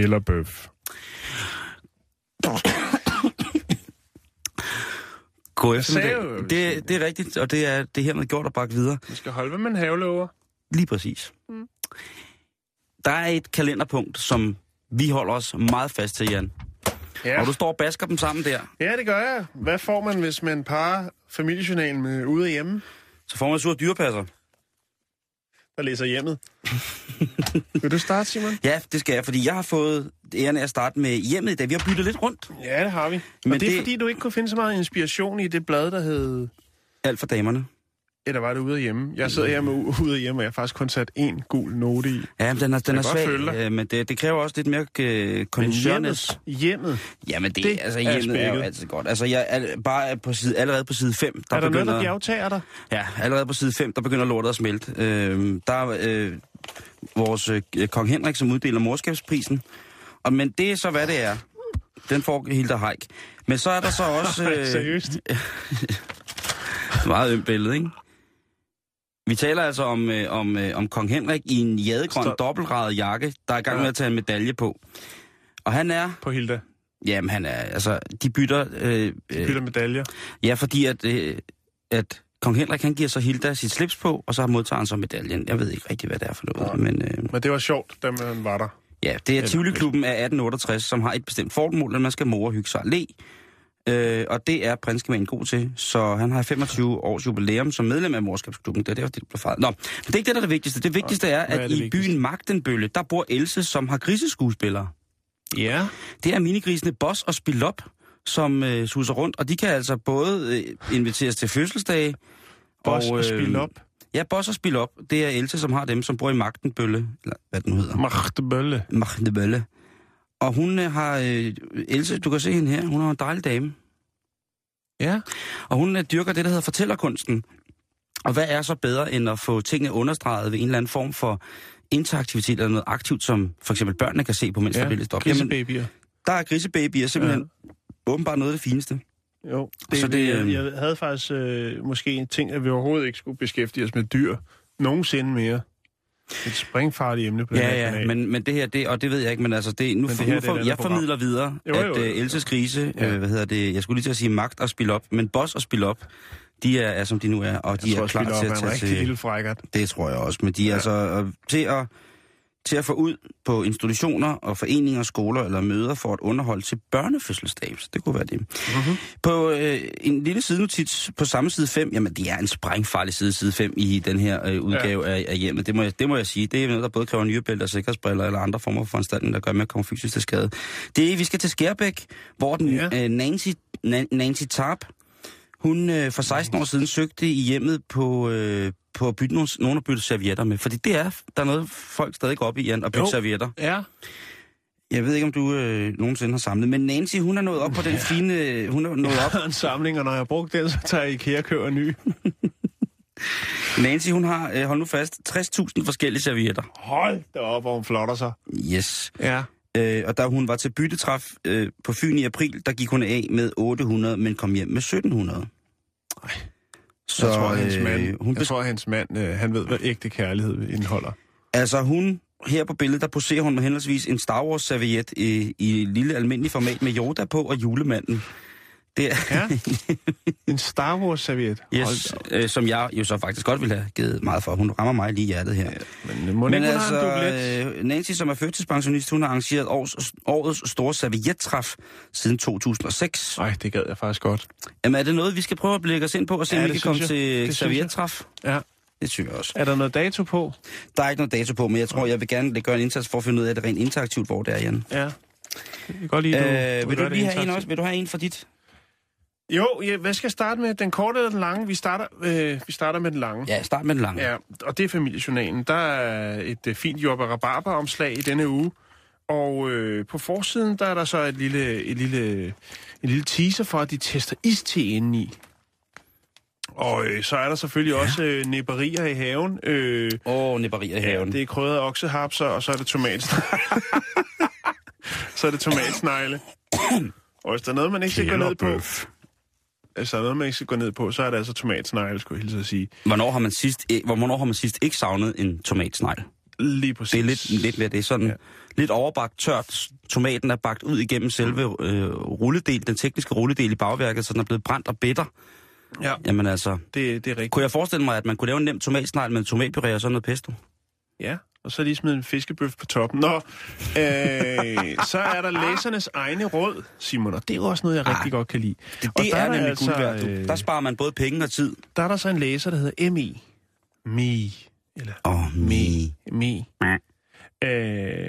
Kælderbøf. God eftermiddag. Det, det er rigtigt, og det er det her med gjort og bragt videre. Vi skal holde, hvad man havelover. Lige præcis. Mm. Der er et kalenderpunkt, som vi holder os meget fast til, Jan. Ja. Og du står og basker dem sammen der. ja, det gør jeg. Hvad får man, hvis man parer familiejournalen med ude hjemme? Så får man sur dyrepasser. Der læser hjemmet. Vil du starte, Simon? Ja, det skal jeg, fordi jeg har fået æren af at starte med hjemmet i dag. Vi har byttet lidt rundt. Ja, det har vi. Men og det er det- fordi, du ikke kunne finde så meget inspiration i det blad, der hed... Alt for damerne. Eller var det ude af hjemme? Jeg sidder her med ude af hjemme, og jeg har faktisk kun sat én gul note i. Ja, men den er, den er svag, øh, men det, det kræver også lidt mere øh, Men konditionsness. hjemmet, hjemmet. Jamen det, Det altså er hjemmet er jo spækket. altid godt. Altså jeg er bare på side, allerede på side 5, der er der begynder... noget, der bjergtager dig? Ja, allerede på side 5, der begynder lortet at smelte. Øh, der er øh, vores øh, kong Henrik, som uddeler morskabsprisen. Og, men det er så, hvad det er. Den får Hilda Haik. Men så er der så også... Øh... Seriøst? meget ømt billede, ikke? Vi taler altså om, øh, om, øh, om kong Henrik i en jadegrøn Stop. dobbeltradet jakke, der er i gang Ja. med at tage en medalje på. Og han er... På Hilda. Jamen, han er... Altså, de bytter... Øh, øh, Bytter medaljer. Ja, fordi at, øh, at kong Henrik, han giver så Hilda sit slips på, og så modtager han så medaljen. Jeg ved ikke rigtig, hvad det er for noget, men øh, Men det var sjovt, da man var der. ja, det er Tivoli-klubben af 1868, som har et bestemt formål, at man skal more, hygge sig og le. Øh, og det er prinskemanen god til, så han har 25 års jubilæum som medlem af morskabsklubben. Det er derfor, det blev fejret. Nå, men det er ikke det, der er det vigtigste. Det vigtigste er, er at det i vigtigste? byen Magdenbølle, der bor Else, som har griseskuespillere. Ja. Det er minigrisene Boss og Spilop, som øh, suser rundt, og de kan altså både øh, inviteres til fødselsdage, Boss og, øh, og spille op. Ja, Boss og Spil Op, det er Else, som har dem, som bor i Magtenbølle, eller hvad den hedder. Magtenbølle. Og hun øh, har, øh, Else, du kan se hende her, hun er en dejlig dame. Ja. Og hun øh, dyrker det, der hedder fortællerkunsten. Og hvad er så bedre, end at få tingene understreget ved en eller anden form for interaktivitet eller noget aktivt, som for eksempel børnene kan se på, mens ja. der bliver lidt op. Grisebabyer. der er grisebabyer simpelthen ja. åbenbart noget af det fineste. Jo, det, Så det, jeg, øhm, jeg havde faktisk øh, måske en ting, at vi overhovedet ikke skulle beskæftige os med dyr nogensinde mere. Et springfarligt emne på den her Ja, ja, kanal. men, men det her, det, og det ved jeg ikke, men altså, det, nu, det for, her, nu det er for, jeg program. formidler videre, Jo, jo, at jo. uh, Elses grise, Ja. øh, hvad hedder det, jeg skulle lige til at sige magt og spil op, men boss og spil op, de er, er som de nu er, og de jeg er tror, klar til at er tage til... lille frækkert. Det tror jeg også, men de er Ja. altså øh, til at, til at få ud på institutioner og foreninger, skoler eller møder for at underholde til børnefødselsdag. Så det kunne være det. Mm-hmm. På øh, en lille sidenotits på samme side 5, jamen det er en sprængfarlig side, side 5 i den her øh, udgave ja. af, af hjemmet. Det må, jeg, det må jeg sige. Det er noget, der både kræver nyrebælte og sikkerhedsbriller eller andre former for foranstaltninger, der gør med at komme fysisk til skade. Det er, vi skal til Skærbæk, hvor den Ja. øh, Nancy, Na, Nancy Tarp, hun øh, for 16 år siden søgte i hjemmet på, øh, på at bytte nogle, nogle at bytte servietter med. Fordi det er, der er noget, folk stadig går op i, Jan, at bytte Jo. servietter. Ja. Jeg ved ikke, om du øh, nogensinde har samlet, men Nancy, hun er nået op på den fine... øh, Hun er nået Jeg op har en samling, og når jeg har brugt den, så tager jeg IKEA og køber en ny. Nancy, hun har, øh, hold nu fast, 60.000 forskellige servietter. Hold da op, hvor hun flotter sig. Yes. Ja. Øh, og da hun var til byttetræf øh, på Fyn i april, der gik hun af med 800, men kom hjem med 1700. Ej. Så jeg tror, hans mand, øh, hun, jeg tror, hans mand øh, han ved, hvad ægte kærlighed indeholder. altså hun, her på billedet, der poserer hun med henholdsvis en Star Wars serviet i, i lille almindelig format med Yoda på og julemanden. Det er, Ja. En Star Wars-serviet. yes, øh, som jeg jo så faktisk godt ville have givet meget for. Hun rammer mig lige i hjertet her. Men må Men altså, øh, Nancy, som er førtidspensionist, hun har arrangeret års, årets store serviettræf siden 2006. Nej, det gad jeg faktisk godt. Jamen, er det noget, vi skal prøve at blikke os ind på, og se, Ja, om vi kan komme jeg. til Det serviettræf? Ja. Det synes jeg også. Er der noget dato på? Der er ikke noget dato på, men jeg tror, jeg vil gerne gøre en indsats for at finde ud af det rent interaktivt, hvor det er, Jan. Ja. Jeg kan godt lide, du, Øh, vil du det lige have en også? Vil du have en for dit? Jo, ja, hvad skal jeg starte med? Den korte eller den lange? Vi starter, øh, vi starter med den lange. Ja, start med den lange. Ja, og det er familiejournalen. Der er et øh, fint Jobba Rabarber-omslag i denne uge. Og øh, på forsiden, der er der så et lille, et lille, en lille teaser for, at de tester iste indeni. Og øh, så er der selvfølgelig ja. også øh, nipperier i haven. Øh, Åh, oh, nipperier i haven. det er krydret oksehapser, og så er det tomatsnegle. så er det tomatsnegle. og hvis der er noget, man ikke skal gå ned på, hvis der er noget, man ikke skal gå ned på, så er det altså tomatsnegle, skulle jeg hilse at sige. Hvornår har man sidst, hvornår har man sidst ikke savnet en tomatsnegl? Lige præcis. Det er lidt, lidt mere, det er sådan Ja. lidt overbagt tørt. Tomaten er bagt ud igennem selve øh, rulledel, den tekniske rulledel i bagværket, så den er blevet brændt og bitter. Ja, Jamen altså, det, det er rigtigt. kunne jeg forestille mig, at man kunne lave en nem tomatsnegl med tomatpuré og sådan noget pesto? Ja, og så lige smide en fiskebøf på toppen. Nå, øh, så er der læsernes egne råd, Simon, og det er jo også noget, jeg rigtig godt kan lide. Det, Og det er der nemlig altså, guld værd. Du. øh, Der sparer man både penge og tid. Der er der så en læser, der hedder M.I. Mi. Eller Åh, oh, Mi. Mi. Øh,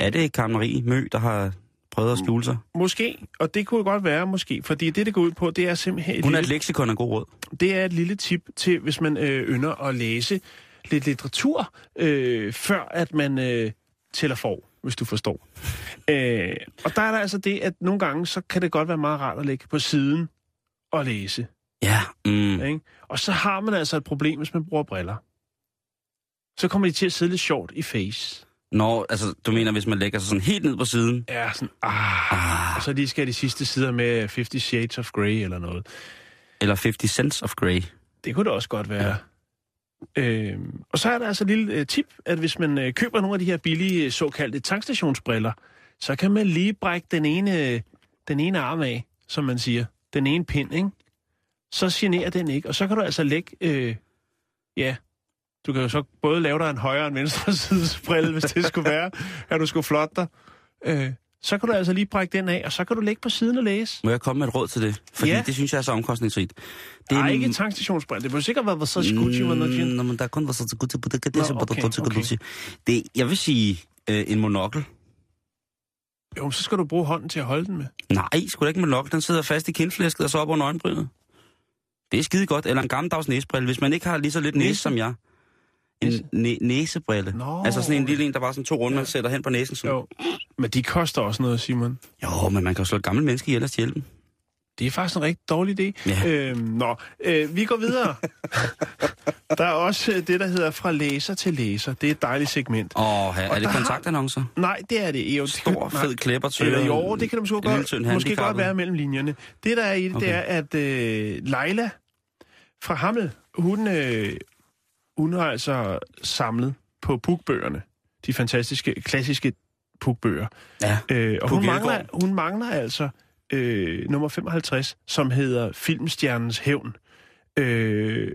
Er det Karen Marie Mø, der har prøvet at skjule sig? måske, og det kunne godt være måske, fordi det, det går ud på, det er simpelthen Hun er et lille, leksikon af god råd. det er et lille tip til, hvis man øh, ynder at læse lidt litteratur, øh, før at man øh, tæller for, hvis du forstår. Øh, og der er der altså det, at nogle gange, så kan det godt være meget rart at lægge på siden og læse. Ja, mm. Ikke? Og så har man altså et problem, hvis man bruger briller. Så kommer de til at sidde lidt sjovt i face. Nå, altså, du mener, hvis man lægger sig sådan helt ned på siden? Ja, sådan, ah, og så lige skal de sidste sider med 50 Shades of Grey eller noget. Eller 50 Cents of Grey? Det kunne det også godt være. Ja. Øh, og så er der altså et lille øh, tip, at hvis man øh, køber nogle af de her billige øh, såkaldte tankstationsbriller, så kan man lige brække den ene, den ene arm af, som man siger. Den ene pind, ikke? Så generer den ikke. Og så kan du altså lægge, øh, ja, du kan jo så både lave dig en højre og en venstre sides brille, hvis det skulle være, at du skulle flotte dig. Øh, så kan du altså lige brække den af, og så kan du lægge på siden og læse. Må jeg komme med et råd til det? Fordi Ja. det synes jeg er så omkostningsrigt. Det er en- ikke en tankstationsbrille. Det må sikkert være var noget Mm, Nå, men der er kun godt på det. Nå, så okay, okay. Det, jeg vil sige øh, en monokkel. Jo, så skal du bruge hånden til at holde den med. Nej, sgu da ikke monokkel. Den sidder fast i kindflæsket og så op under øjenbrynet. Det er skide godt. Eller en gammeldags næsebrille. Hvis man ikke har lige så lidt næse, Næse? som jeg. En næ- næsebrille. Nå. Altså sådan en lille en, der bare sådan to runde, man sætter hen på næsen. Sådan. Jo. Men de koster også noget, Simon. jo, men man kan jo slå et gammelt menneske ihjel og stjæle dem. Det er faktisk en rigtig dårlig idé. Ja. Øhm, nå, øh, vi går videre. der er også øh, det, der hedder fra læser til læser. Det er et dejligt segment. Åh, her, er det der har- kontaktannoncer? Nej, det er det. Jo, det Stor, nej. fed klæber til. Eller jo, det kan det måske, en godt, måske godt være mellem linjerne. Det, der er i det, okay. det er, at øh, Leila fra Hammel, hun, øh, hun har altså samlet på pukbøgerne. De fantastiske, klassiske pukbøger. Ja. Øh, og Puk hun Elgård. mangler, hun mangler altså øh, nummer 55, som hedder Filmstjernens Hævn. Øh,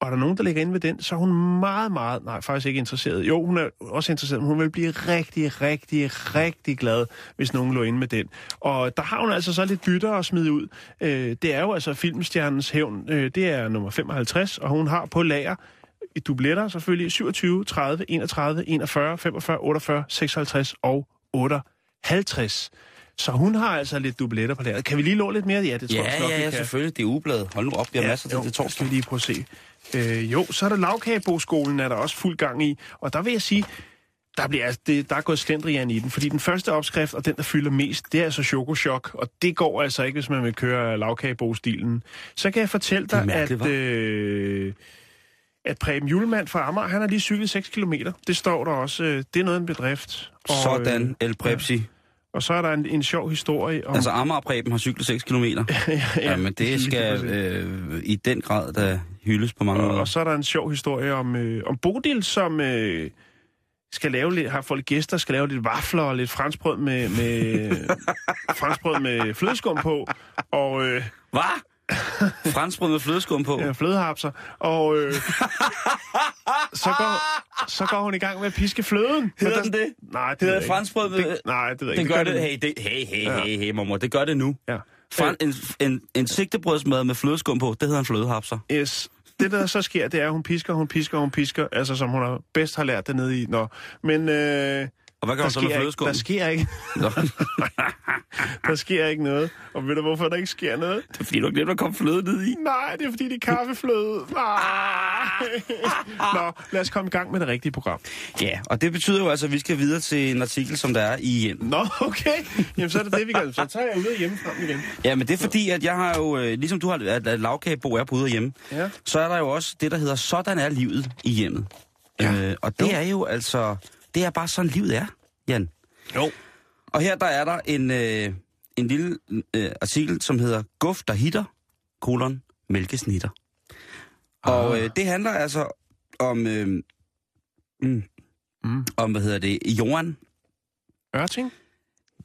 og er der nogen, der ligger inde ved den, så er hun meget, meget, nej, faktisk ikke interesseret. Jo, hun er også interesseret, men hun vil blive rigtig, rigtig, rigtig glad, hvis nogen lå inde med den. Og der har hun altså så lidt bytter at smide ud. Øh, det er jo altså Filmstjernens Hævn, øh, det er nummer 55, og hun har på lager i dubletter selvfølgelig 27, 30, 31, 41, 45, 48, 56 og 58. Så hun har altså lidt dubletter på lageret. Kan vi lige lå lidt mere? Ja, det tror Ja, jeg nok, ja, ja, selvfølgelig. Det er ugebladet. Hold nu op, vi har masser til det Skal torsdag. vi lige prøve at se. Øh, jo, så er der lavkageboskolen, er der også fuld gang i. Og der vil jeg sige, der, bliver, altså- det, der er gået slendrian i den. Fordi den første opskrift, og den, der fylder mest, det er altså chokochok. Og det går altså ikke, hvis man vil køre lavkagebostilen. Så kan jeg fortælle dig, at... Øh, at Preben Julemand fra Amager, han har lige cyklet 6 km. Det står der også. Øh, det er noget af en bedrift. Og, Sådan, Øh, El Prepsi. og så er der en, en sjov historie om... Altså, Amager Preben har cyklet 6 km. ja, ja, men det skal øh, i den grad da hyldes på mange Og, måder. og så er der en sjov historie om, øh, om Bodil, som øh, skal lave lidt, har folk gæster, skal lave lidt vafler og lidt franskbrød med, med, franskbrød med flødeskum på, og øh, Hvad? Franskbrød med flødeskum på? ja, flødehapser, og øh, så, går, så går hun i gang med at piske fløden. Hedder der- den det? Nej, det, Det hedder franskbrød med... Det, nej, det ved jeg det ikke. gør det, hey, det, hey, hey, hey, hey, mormor, det gør det nu. Ja. Fran, en, en, en sigtebrødsmad med flødeskum på, det hedder en flødehapser. Yes. Det, der så sker, det er, at hun pisker, hun pisker, hun pisker, altså som hun har bedst har lært det nede i. Nå. Men øh, Og hvad gør Der så med ikke, flødeskum? der sker ikke. Der sker ikke noget. Og ved du, hvorfor der ikke sker noget? det er fordi, du har glemt at komme fløde ned i. Nej, det er fordi, det er kaffefløde. Nej. Nå, lad os komme i gang med det rigtige program. Ja, og det betyder jo altså, at vi skal videre til en artikel, som der er i hjem. Nå, okay. Jamen, så er det det, vi gør. Så tager jeg ud af hjemmefrem igen. Ja, men det er fordi, at jeg har jo, øh, ligesom du har, at, lavkagebo er på ude hjemme, Ja. så er der jo også det, der hedder, sådan er livet i hjemmet. Ja. Øh, og det Jo. er jo altså, det er bare sådan, livet er, Jan. Jo. Og her der er der en, øh, en lille øh, artikel, som hedder Guf, der hitter, kolon, mælkesnitter. Og Ah. øh, det handler altså om, øh, mm, Mm. om, hvad hedder det, Johan. Ørting?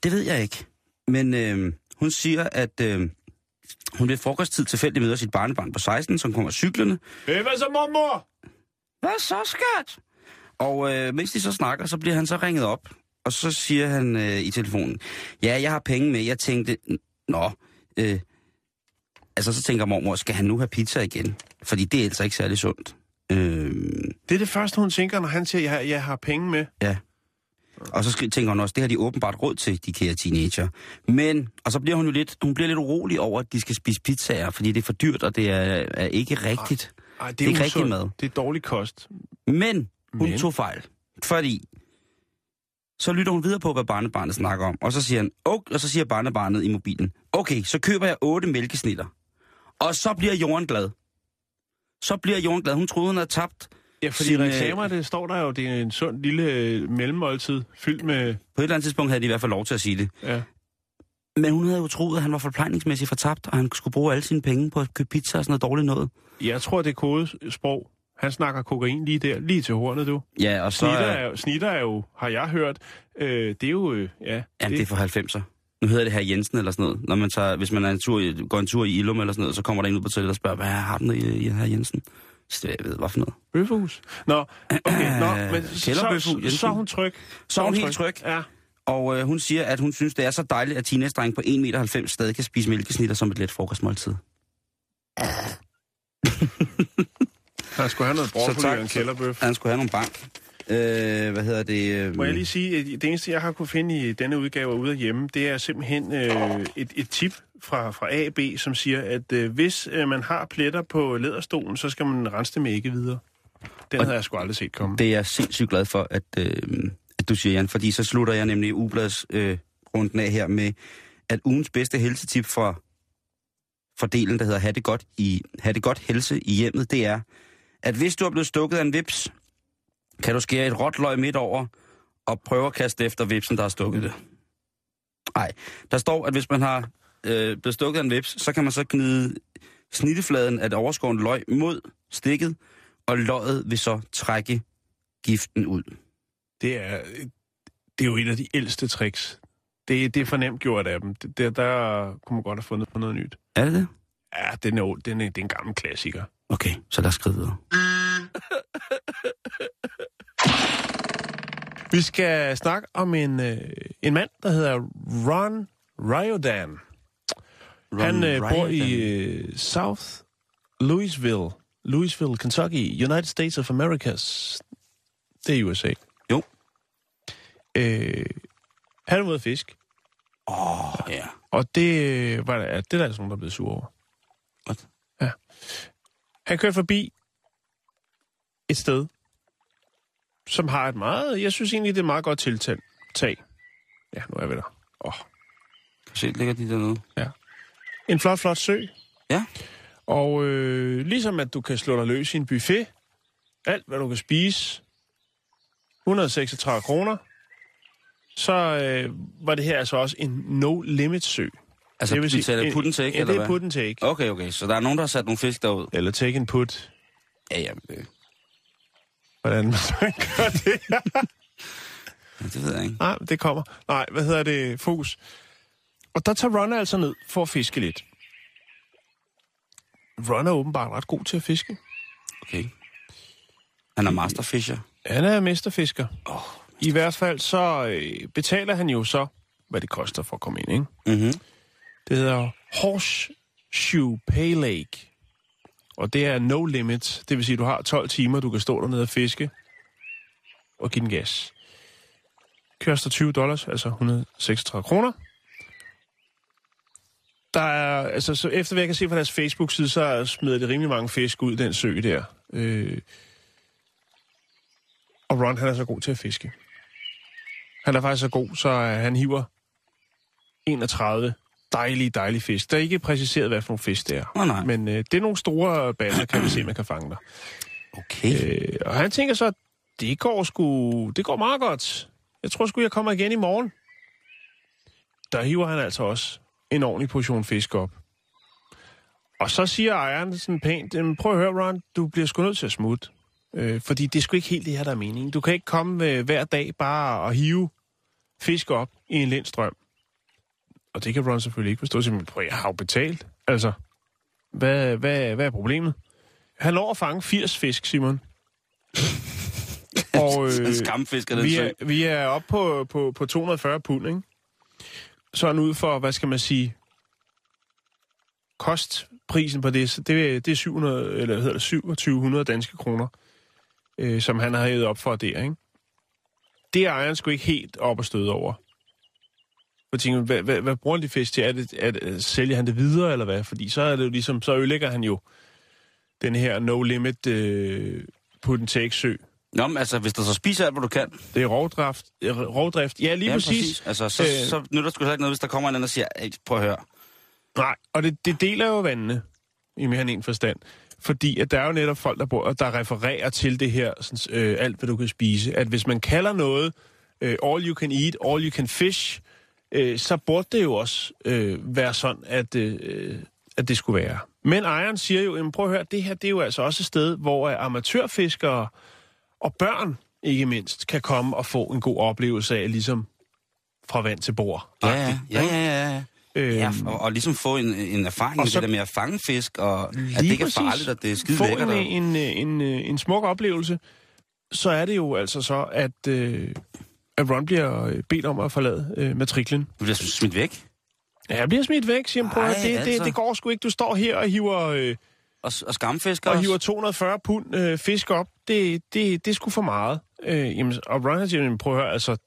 Det ved jeg ikke. Men øh, hun siger, at øh, hun ved frokosttid tilfældigt møder sit barnebarn på 16, som kommer cyklerne. Hvad så, mormor? Hvad så, skat? Og øh, mens de så snakker, så bliver han så ringet op. Og så siger han øh, i telefonen, ja, jeg har penge med. Jeg tænkte, nå, øh, altså så tænker mormor, skal han nu have pizza igen? Fordi det er altså ikke særlig sundt. Øh, Det er det første, hun tænker, når han siger, jeg, jeg har penge med. ja. Og så tænker hun også, det har de åbenbart råd til, de kære teenager. Men, og så bliver hun jo lidt, hun bliver lidt urolig over, at de skal spise pizzaer, fordi det er for dyrt, og det er, er ikke rigtigt. Ej, det Det er ikke rigtig usundt. mad. Det er dårlig kost. Men hun Men? tog fejl. Fordi så lytter hun videre på, hvad barnebarnet snakker om. Og så siger, han, okay, og så siger barnebarnet i mobilen, okay, så køber jeg otte mælkesnitter. Og så bliver Jorden glad. Så bliver Jorden glad. Hun troede, hun havde tabt. Ja, fordi Sin, øh, reklamer, det står der jo, det er en sund lille øh, mellemmåltid, fyldt med... På et eller andet tidspunkt havde de i hvert fald lov til at sige det. Ja. Men hun havde jo troet, at han var forplejningsmæssigt fortabt, og han skulle bruge alle sine penge på at købe pizza og sådan noget dårligt noget. Jeg tror, det er kodesprog. Han snakker kokain lige der, lige til hornet, du. Ja, og så... Snitter er, jo- snitter er jo, har jeg hørt, øh, det er jo, øh, ja... Ja, det er for 90'er. Nu hedder det her Jensen eller sådan noget. Når man tager, hvis man er en tur, går en tur i Ilum eller sådan noget, så kommer der en ud på toilettet og spørger, hvad har den i, i her Jensen? Så jeg ved, hvad for noget. Bøffehus. Nå, okay, nå, men så, så, så er hun tryg. Så er hun helt tryg. Ja. Og øh, hun siger, at hun synes, det er så dejligt, at teenage på 1,90 meter stadig kan spise mælkesnitter som et let frokostmåltid. Han skulle have noget broccoli og en kælderbøf. Han skulle have nogle bank. Øh, hvad hedder det? Øh, Må jeg lige sige, at det eneste, jeg har kunne finde i denne udgave af ude af hjemme, det er simpelthen øh, et, et tip fra, fra A og B, som siger, at øh, hvis øh, man har pletter på læderstolen, så skal man rense det med ikke videre. Den Og- havde jeg sgu aldrig set komme. Det er jeg sindssygt glad for, at, øh, at du siger, Jan, fordi så slutter jeg nemlig ublads øh, runden af her med, at ugens bedste helsetip fra, fra delen, der hedder have det, godt i, have det godt helse i hjemmet, det er, at hvis du er blevet stukket af en vips, kan du skære et råt løg midt over og prøve at kaste efter vipsen, der har stukket det. Nej, der står, at hvis man har øh, blevet stukket af en vips, så kan man så gnide snittefladen af det overskårende løg mod stikket, og løget vil så trække giften ud. Det er, det er jo et af de ældste tricks. Det, det er fornemt gjort af dem. Det, der, der kunne man godt have fundet på noget nyt. Er det det? Ja, den er, den er, det er en gammel klassiker. Okay, så lad os skride videre. Vi skal snakke om en, øh, en mand, der hedder Ron Ryodan. Han øh, bor i øh, South Louisville, Louisville, Kentucky, United States of Americas. Det er USA. Jo. Øh, han er ude at fisk, Åh, oh, ja. og det, øh, var det er der altså nogen, der er blevet sur over. Ja. Han kørte forbi et sted, som har et meget, jeg synes egentlig, det er et meget godt tiltag. Tag. Ja, nu er ved der. Åh, Kan du se, ligger de dernede? En flot, flot sø. Ja. Og øh, ligesom at du kan slå dig løs i en buffet, alt hvad du kan spise, 136 kroner, så øh, var det her altså også en no-limit sø. Altså, det vil sige, en- det put and take, ja, eller det er put and take. Okay, okay, så der er nogen, der har sat nogle fisk derud. Eller take and put. Ja, ja, det, Hvordan man gør det? ja, det ved jeg ikke. Nej, det kommer. Nej, hvad hedder det? Fokus. Og der tager Ron altså ned for at fiske lidt. Ron er åbenbart ret god til at fiske. Okay. Han er masterfisher. Han er mesterfisker. Oh, I hvert fald så øh, betaler han jo så, hvad det koster for at komme ind, ikke? Mhm. Det hedder Horseshoe Pay Lake. Og det er no limit. Det vil sige, at du har 12 timer, du kan stå dernede og fiske og give den gas. koster 20 dollars, altså 136 kroner. Der er, altså, så efter hvad jeg kan se fra deres Facebook-side, så smider det rimelig mange fisk ud, i den sø der. Øh, og Ron, han er så god til at fiske. Han er faktisk så god, så øh, han hiver 31 dejlige, dejlige fisk. Der er ikke præciseret, hvad for nogle fisk det er. Åh, nej. Men øh, det er nogle store baller, kan vi se, man kan fange der. Okay. Øh, og han tænker så, det går sgu, det går meget godt. Jeg tror sgu, jeg kommer igen i morgen. Der hiver han altså også en ordentlig portion fisk op. Og så siger ejeren sådan pænt, "Jamen, prøv at høre, Ron, du bliver sgu nødt til at smutte. Øh, fordi det er sgu ikke helt det her, der er meningen. Du kan ikke komme øh, hver dag bare og hive fisk op i en lindstrøm. Og det kan Ron selvfølgelig ikke forstå. Simpelthen, prøv, jeg har jo betalt. Altså, hvad, hvad, hvad er problemet? Han når at fange 80 fisk, Simon. Og, en skamfisk af den vi er, vi er oppe på, på, på 240 pund, ikke? Sådan ud for, hvad skal man sige, kostprisen på det, så det, er- det er 700, eller hedder det, 2700 danske kroner, øh, som han har hævet op for der, ikke? Det er ejeren sgu ikke helt op og støde over. Jeg tænker, hvad, hvad, hvad bruger han de fisk til? Er det, er det, sælger han det videre, eller hvad? Fordi så er det jo ligesom, så ødelægger han jo den her no limit øh, put and take sø. Nå, men altså, hvis du så spiser alt, hvad du kan. Det er rovdrift. øh, rovdrift. Ja, lige ja, præcis. Altså, så, Øh. så nytter det ikke noget, hvis der kommer en anden og siger, "Ey, prøv at høre. Nej, og det, det deler jo vandene i mere end en forstand. Fordi at der er jo netop folk, der, bor, der refererer til det her, sådan, øh, alt hvad du kan spise. At hvis man kalder noget øh, all you can eat, all you can fish, øh, så burde det jo også øh, være sådan, at, øh, at det skulle være. Men ejeren siger jo, jamen, prøv at høre, det her det er jo altså også et sted, hvor øh, amatørfiskere og børn, ikke mindst, kan komme og få en god oplevelse af, ligesom fra vand til bord. Ja, ja, ja, ja, ja. Øhm, Ja, og, og ligesom få en, en erfaring med så- det der med at fange fisk, og at det ikke er farligt, og det er skide Få lækkert. en, og- en, en, en, en smuk oplevelse, så er det jo altså så, at, øh, at Ron bliver øh, bedt om at forlade øh, matriklen. Du bliver smidt væk. Ja, jeg bliver smidt væk, siger han Det, det, altså. det går sgu ikke. Du står her og hiver, øh, Og, og skamfisker og hiver 240 pund øh, fisk op. Det, det, det er sgu for meget. Øh, jamen, og Ron siger, prøv at høre, altså,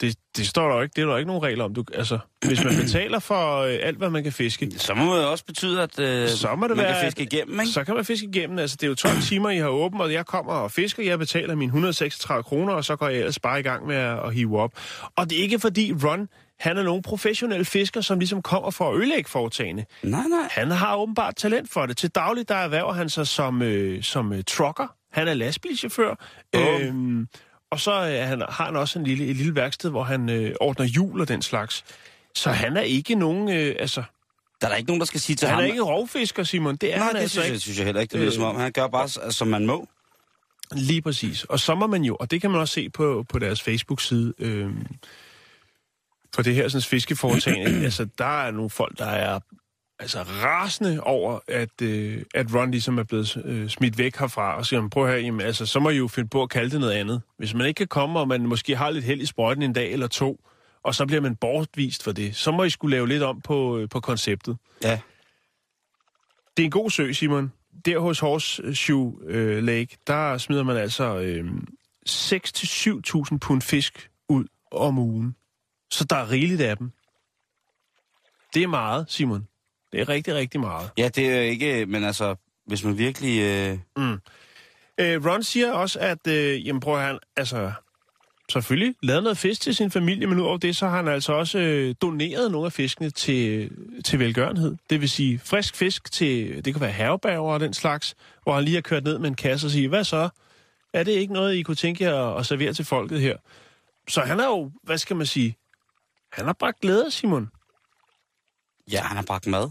det, det står der jo ikke. Det er der jo ikke nogen regler om. Du, altså, hvis man betaler for øh, alt, hvad man kan fiske, Så må det også betyde, at øh, så må det man være, kan fiske igennem, ikke? Så kan man fiske igennem. Altså, det er jo 12 timer, I har åbent, og jeg kommer og fisker. Jeg betaler mine 136 kroner, og så går jeg ellers bare i gang med at, at hive op. Og det er ikke fordi Ron, han er nogen professionel fisker, som ligesom kommer for at ødelægge foretagende. Nej, nej. Han har åbenbart talent for det. Til daglig, der erhverver han sig som, øh, som øh, trucker. Han er lastbilchauffør. Bum. Øhm, og så øh, han, har han også en lille, et lille værksted, hvor han øh, ordner hjul og den slags. Så han er ikke nogen... Øh, altså, Der er der ikke nogen, der skal sige til han ham... er ikke rovfisker, Simon. Det er Nej, han det altså synes, ikke. jeg, synes jeg heller ikke. Det lyder Øh, som om, han gør bare, s- som man må. Lige præcis. Og så må man jo, og det kan man også se på, på deres Facebook-side, øh, for det her sådan, fiskeforetagende, altså der er nogle folk, der er altså rasende over, at, øh, at Ron ligesom er blevet øh, smidt væk herfra, og siger, prøv her, jamen, altså, så må I jo finde på at kalde det noget andet. Hvis man ikke kan komme, og man måske har lidt held i sprøjten en dag eller to, og så bliver man bortvist for det, så må I skulle lave lidt om på, øh, på konceptet. Ja. Det er en god sø, Simon. Der hos Horseshoe øh, Lake, der smider man altså øh, 6-7.000 pund fisk ud om ugen. Så der er rigeligt af dem. Det er meget, Simon. Det er rigtig, rigtig meget. Ja, det er ikke... Men altså, hvis man virkelig... Øh, Øh, Ron siger også, at øh, jamen, prøv at han, altså, selvfølgelig lavet noget fisk til sin familie, men udover det, så har han altså også øh, doneret nogle af fiskene til, til velgørenhed. Det vil sige frisk fisk til, det kan være herrebærger og den slags, hvor han lige har kørt ned med en kasse og siger, hvad så? Er det ikke noget, I kunne tænke jer at, at servere til folket her? Så han er jo, hvad skal man sige, han har bragt glæde, Simon. Ja, han har bragt mad.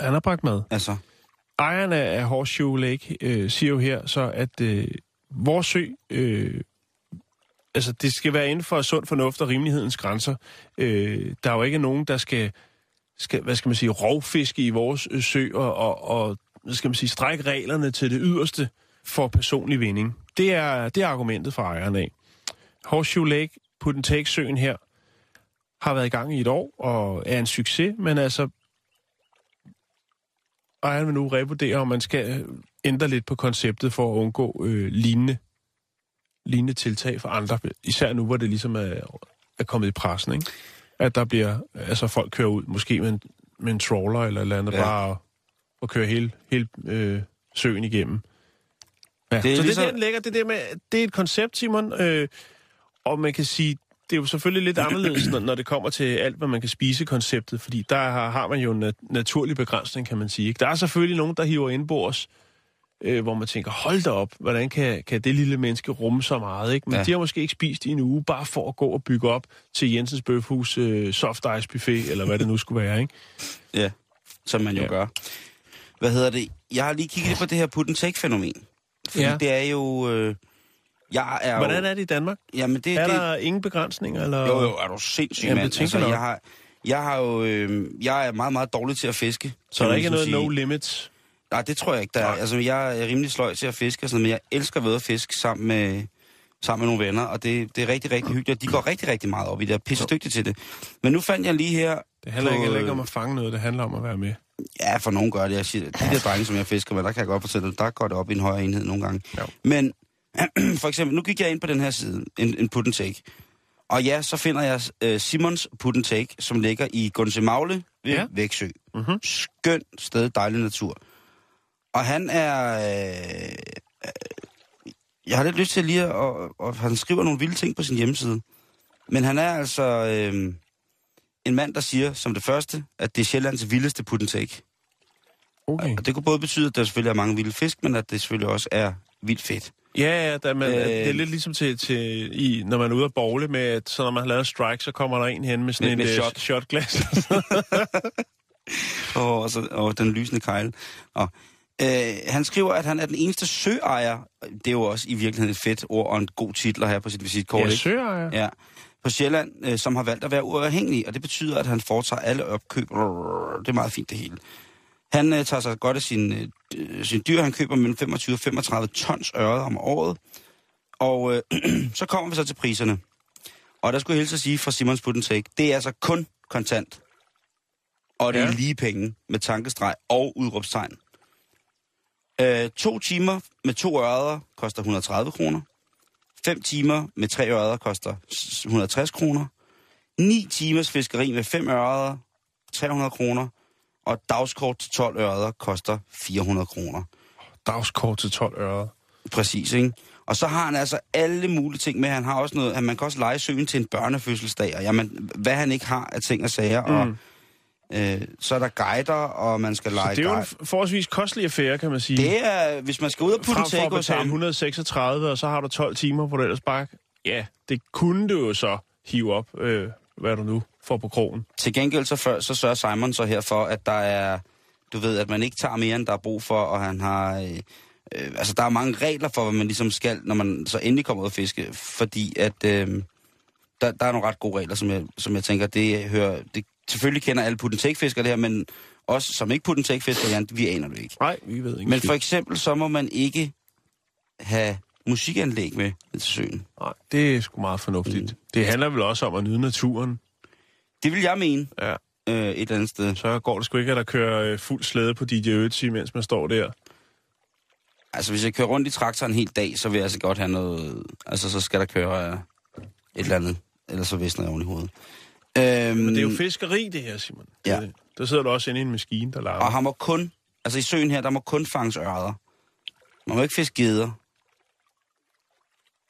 Han har bragt mad. Altså, ejeren af Horseshoe Lake øh, siger jo her så, at øh, vores sø, øh, altså det skal være inden for sund fornuft og rimelighedens grænser. Øh, der er jo ikke nogen, der skal, skal, hvad skal man sige, rovfiske i vores øh, sø og, og, og hvad skal man sige, strække reglerne til det yderste for personlig vinding. Det er, det er argumentet fra ejeren af. Horseshoe Lake, Put and Take søen her, har været i gang i et år og er en succes, men altså ejeren vil nu revurdere, om man skal øh, ændre lidt på konceptet for at undgå øh, lignende, lignende tiltag for andre. Især nu, hvor det ligesom er, er kommet i pressen, ikke? At der bliver, altså folk kører ud, måske med en, med en trawler eller et eller andet, Ja. bare og, og kører hele, hele øh, søen igennem. Ja. Det er så ligesom- det er den lækker, det der med, det er et koncept, Simon, øh, og man kan sige, det er jo selvfølgelig lidt anderledes, når, når det kommer til alt, hvad man kan spise konceptet, fordi der har, har man jo en nat- naturlig begrænsning, kan man sige. Ikke? Der er selvfølgelig nogen, der hiver indbords, øh, hvor man tænker, hold da op, hvordan kan, kan det lille menneske rumme så meget? Ikke? Men Ja. de har måske ikke spist i en uge, bare for at gå og bygge op til Jensens Bøfhus øh, soft ice buffet, eller hvad det nu skulle være. Ikke? Ja, som man jo ja. Gør. Hvad hedder det? Jeg har lige kigget på det her put and take fænomen. Fordi. Ja. det er jo... Øh, jeg er Hvordan jo, er det i Danmark? Jamen det, Er det, der ingen begrænsninger? Eller? Jo, jo, er du sindssyg, Jamen, mand. Altså, jeg har, jeg har jo... Øh, jeg er meget, meget dårlig til at fiske. Så kan der ikke er ligesom noget sige. no limits? Nej, det tror jeg ikke, der er. Altså, jeg er rimelig sløj til at fiske og sådan men jeg elsker ved at fiske sammen med, sammen med nogle venner, og det, det er rigtig, rigtig hyggeligt. og De går rigtig, rigtig meget op i det, og er pisse dygtige til det. Men nu fandt jeg lige her... Det handler på, ikke, ikke øh, om at fange noget, det handler om at være med. Ja, for nogen gør det. Jeg siger, de der drenge, som jeg fisker med, der kan jeg godt fortælle, der går det op i en højere enhed nogle gange. Jo. Men for eksempel, nu gik jeg ind på den her side, en, en put and take. Og ja, så finder jeg øh, Simons put and take, som ligger i Gunse-Magle ved ja. Væksø. Mhm. Skønt sted, dejlig natur. Og han er... Øh, øh, jeg har lidt lyst til lige at... Og, og han skriver nogle vilde ting på sin hjemmeside. Men han er altså øh, en mand, der siger som det første, at det er Sjællands vildeste put and take. Okay. Og det kunne både betyde, at der selvfølgelig er mange vilde fisk, men at det selvfølgelig også er vildt fedt. Ja, ja, der, man, Øh. det er lidt ligesom til, til i, når man er ude at bowle med, at så når man har lavet strike, så kommer der en hen med sådan Med- en med øh, shot. shotglas. Og, og, så, og den lysende kejl. Og, øh, han skriver, at han er den eneste søejer. Det er jo også i virkeligheden et fedt ord og en god titel her på sit visitkort. ja, ikke? søejer. Ja. På Sjælland, øh, som har valgt at være uafhængig, og det betyder, at han foretager alle opkøb. Det er meget fint det hele. Han øh, tager sig godt af sin, øh, sin dyr. Han køber mellem 25 og 35 tons ørred om året. Og øh, så kommer vi så til priserne. Og der skulle jeg hilse at sige fra Simons Put and Take, det er altså kun kontant. Og det er Ja. lige penge med tankestreg og udråbstegn. Øh, to timer med to ørder koster 130 kroner. 5 timer med tre ørder koster s- 160 kroner. 9 timers fiskeri med 5 ørder 300 kroner. Og dagskort til 12 ørder koster 400 kroner. Dagskort til 12 øre. Præcis, ikke? Og så har han altså alle mulige ting med. Han har også noget, at man kan også lege søen til en børnefødselsdag, og jamen, hvad han ikke har af ting og sager. Mm. Og, øh, så er der guider, og man skal lege Det er jo en forholdsvis kostelig affære, kan man sige. Det er, hvis man skal ud og putte Frem for at betale sammen. 136, og så har du 12 timer, hvor du ellers bare... Ja, det kunne du jo så hive op, øh, hvad du nu får på krogen. Til gengæld så, før, så sørger Simon så her for, at der er, du ved, at man ikke tager mere, end der er brug for, og han har, øh, øh, altså der er mange regler for, hvad man ligesom skal, når man så endelig kommer ud at fiske, fordi at, øh, der, der er nogle ret gode regler, som jeg, som jeg tænker, det hører, det, selvfølgelig kender alle put and take fiskere det her, men os, som ikke put and take fiskere, Jan, vi aner det ikke. Nej, vi ved ikke. Men for eksempel, så må man ikke have musikanlæg med til søen. Nej, det er sgu meget fornuftigt. Mm. Det handler vel også om at nyde naturen. Det vil jeg mene, Ja. øh, et eller andet sted. Så går det sgu ikke, at der kører øh, fuld slæde på DJ Ötzi, mens man står der. Altså, hvis jeg kører rundt i traktor en hel dag, så vil jeg altså godt have noget... Altså, så skal der køre øh, et eller andet. Ellers så visner jeg oven i hovedet. Øhm, Men det er jo fiskeri, det her, Simon. Ja. Det- Der sidder du også inde i en maskine, der larmer. Og han må kun... Altså, i søen her, der må kun fanges ørder. Man må ikke fiske geder.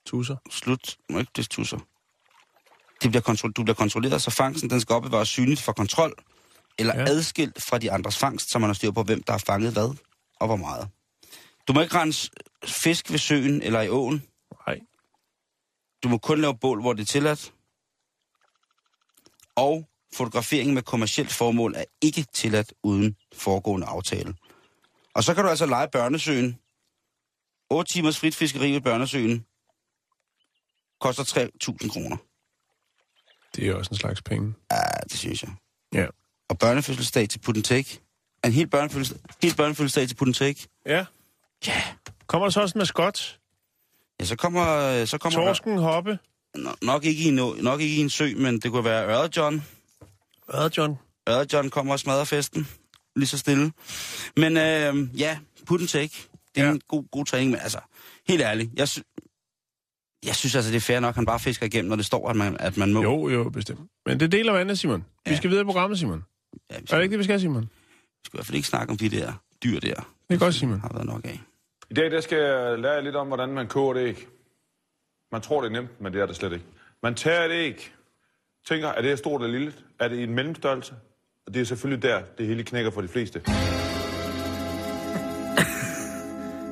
Tusser. Slut. Man må ikke fiske tusser. Det bliver kontrol- du bliver kontrolleret, så fangsten den skal opbevares synligt for kontrol, eller ja. Adskilt fra de andres fangst, så man har styr på, hvem der har fanget hvad, og hvor meget. Du må ikke rense fisk ved søen eller i åen. Nej. Du må kun lave bål, hvor det er tilladt. Og fotografering med kommercielt formål er ikke tilladt uden foregående aftale. Og så kan du altså lege Børnesøen. 8 timers frit fiskeri ved Børnesøen koster 3.000 kroner. Det er også en slags penge. Ja, det synes jeg. Ja. Og børnefødselsdag til Put and Take. En helt børnefødselsdag, helt børnefødselsdag til Put and Take. Ja. Ja. Kommer der så også en maskot? Ja, så kommer... Så kommer Torsken, hoppe? Nå- nok, ikke i en, nok ikke i en sø, men det kunne være Ørred John. Hvad, John? Ørred John kommer og smadrer festen. Lige så stille. Men øh, ja, put and take. Det er ja. Ja. en god, god træning, men altså, helt ærligt. Jeg sy- Jeg synes altså, det er fair nok, at han bare fisker igennem, når det står, at man, at man må. Jo, jo, bestemt. Men det deler vandet, Simon. Ja. Vi skal videre i programmet, Simon. Ja, vi Er det skal, ikke det, vi skal, Simon? vi skal i hvert fald ikke snakke om de der dyr der. Det er godt, Simon. Har været nok af. I dag der skal jeg lære jer lidt om, hvordan man koger et æg. Man tror, det er nemt, men det er det slet ikke. Man tager et æg, tænker, er det her stort eller lille? Er det i en mellemstørrelse? Og det er selvfølgelig der, det hele knækker for de fleste.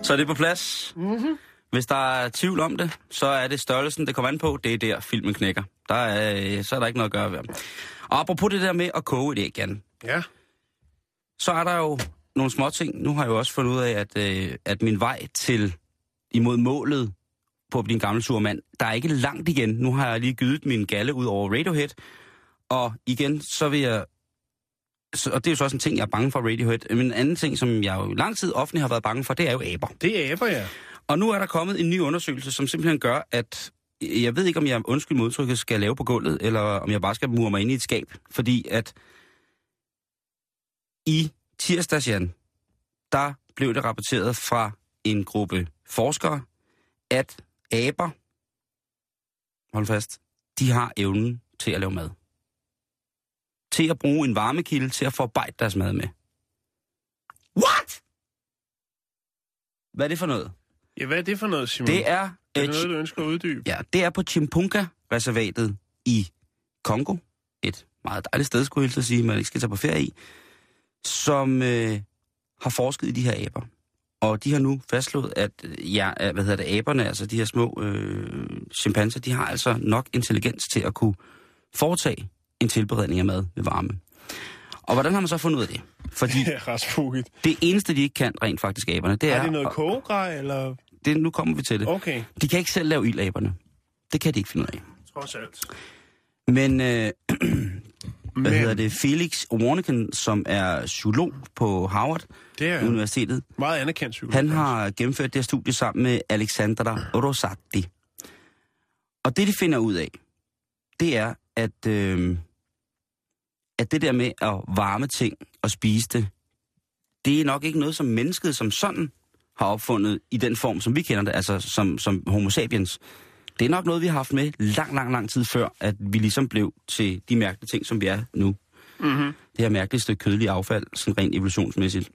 Så er det på plads. Mm-hmm. Hvis der er tvivl om det, så er det størrelsen, det kommer an på. Det er der, filmen knækker. Der er, øh, så er der ikke noget at gøre ved. Og apropos det der med at koge et æg, Jan, Ja. så er der jo nogle små ting. Nu har jeg jo også fundet ud af, at, øh, at min vej til imod målet på at blive en gammel surmand, der er ikke langt igen. Nu har jeg lige gydet min galle ud over Radiohead. Og igen, så vil jeg... Så, og det er jo så også en ting, jeg er bange for Radiohead. Men en anden ting, som jeg jo i lang tid offentligt har været bange for, det er jo aber. Det er aber, ja. Og nu er der kommet en ny undersøgelse, som simpelthen gør, at øh, jeg ved ikke, om jeg, undskyld modtrykket, skal lave på gulvet, eller om jeg bare skal mure mig ind i et skab. Fordi at i tirsdags, Jan, der blev det rapporteret fra en gruppe forskere, at aber, hold fast, de har evnen til at lave mad. Til at bruge en varmekilde til at forarbejde deres mad med. What? Hvad er det for noget? Ja, hvad er det for noget, Simon? Det er, er det noget, du ønsker at uddybe? ja, det er på Chimpunka-reservatet i Kongo. Et meget dejligt sted, skulle jeg hilse at sige, man ikke skal tage på ferie i. Som øh, har forsket i de her aber. Og de har nu fastslået, at øh, ja, hvad hedder det, aberne, altså de her små øh, chimpanser, de har altså nok intelligens til at kunne foretage en tilberedning af mad ved varme. Og hvordan har man så fundet ud af det? Fordi Ja, Raspuget. det eneste, de ikke kan rent faktisk, aberne, det er... Er det noget og- kogegrej, eller... det, nu kommer vi til det. Okay, De kan ikke selv lave ildaberne. Det kan de ikke finde ud af. trods alt. Men, øh, Men hvad hedder det, Felix Warneken, som er psykolog på Harvard det er Universitetet, meget anerkendt psykolog. han har gennemført det her studie sammen med Alexandra Rosati. Og det, de finder ud af, det er, at, øh, at det der med at varme ting og spise det, det er nok ikke noget, som mennesket som sådan har opfundet i den form, som vi kender det, altså som, som homo sapiens. Det er nok noget, vi har haft med lang, lang, lang tid før, at vi ligesom blev til de mærkelige ting, som vi er nu. Mm-hmm. Det her mærkelige stykke kødelige affald, sådan rent evolutionsmæssigt.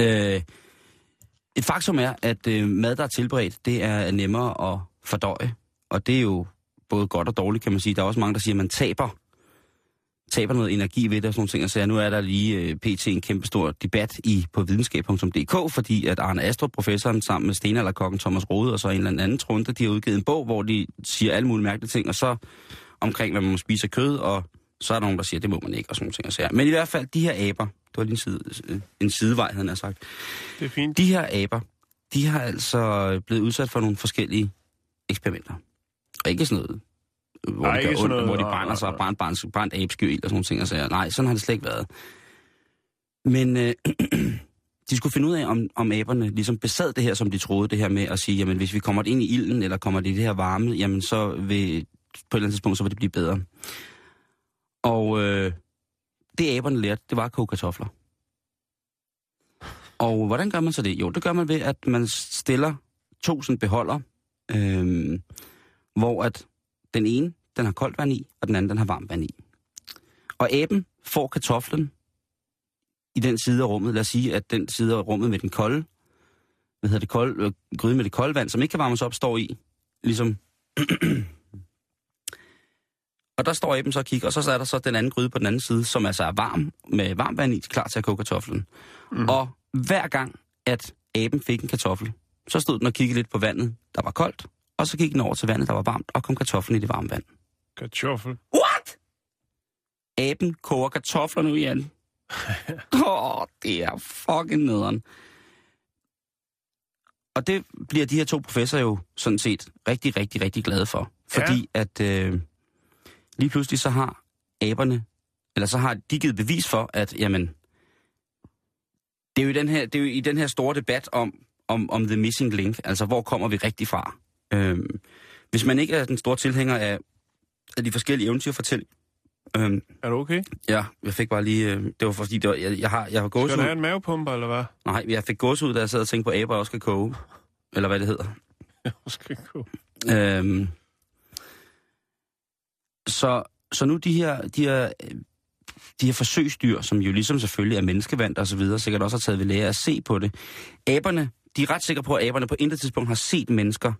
Øh, et faktum er, at øh, mad, der er tilberedt, det er nemmere at fordøje. Og det er jo både godt og dårligt, kan man sige. Der er også mange, der siger, at man taber, taber noget energi ved det og sådan nogle ting. Og så nu er der lige øh, pt. en kæmpe stor debat i på videnskab.dk, fordi at Arne Astrup, professoren, sammen med stenalderkokken Thomas Rode og så en eller anden trunde, de har udgivet en bog, hvor de siger alle mulige mærkelige ting, og så omkring, hvad man må spise af kød, og så er der nogen, der siger, det må man ikke, og sådan nogle ting. Og sager. Men i hvert fald, de her aber, det var lige en, side, øh, en sidevej, havde sagt. Det er fint. De her aber, de har altså blevet udsat for nogle forskellige eksperimenter. Og ikke sådan noget, hvor, Nej, ikke gør noget, hvor de brænder sig og- brænder, brænder, brænder abeskyld og sådan nogle ting. Og sager. Nej, sådan har det slet ikke været. Men øh, de skulle finde ud af, om, om aberne ligesom besad det her, som de troede, det her med at sige, jamen hvis vi kommer ind i ilden, eller kommer det i det her varme, jamen så vil, på et eller andet tidspunkt, så vil det blive bedre. Og øh, det aberne lærte, det var at koge kartofler. Og hvordan gør man så det? Jo, det gør man ved, at man stiller to sådan beholder, øh, hvor at den ene, den har koldt vand i, og den anden, den har varmt vand i. Og aben får kartoflen i den side af rummet. Lad os sige, at den side af rummet med den kolde, hvad hedder det, kold, øh, gryde med det kolde vand, som ikke kan varmes op, står i. Ligesom... og der står aben så og kigger, og så er der så den anden gryde på den anden side, som altså er varm, med varmt vand i, klar til at koge kartoflen. Mm. Og hver gang, at aben fik en kartoffel, så stod den og kiggede lidt på vandet, der var koldt, og så gik den over til vandet, der var varmt, og kom kartoflen i det varme vand. Kartoffel. What? Aben koger kartofler nu igen. Åh, oh, det er fucking nederen. Og det bliver de her to professorer jo sådan set rigtig, rigtig, rigtig glade for. Fordi ja. at øh, lige pludselig så har aberne, eller så har de givet bevis for, at jamen, det er jo i den her, det er jo i den her store debat om, om, om the missing link, altså hvor kommer vi rigtig fra. Øhm, hvis man ikke er den store tilhænger af, af de forskellige eventyrfortællinger, øhm, Er du okay? Ja, jeg fik bare lige... øh, Det var fordi, det var, jeg, jeg har, jeg har Skal du have gåsehud. en mavepumpe, eller hvad? Nej, jeg fik gåsehud, da jeg sad og tænkte på, at aber også skal koge. Eller hvad det hedder. Jeg skal gå. Øhm, så, så nu de her, de her, de her forsøgsdyr, som jo ligesom selvfølgelig er menneskevandt og så videre, sikkert også har taget ved lære at se på det. Aberne, de er ret sikre på, at aberne på intet tidspunkt har set mennesker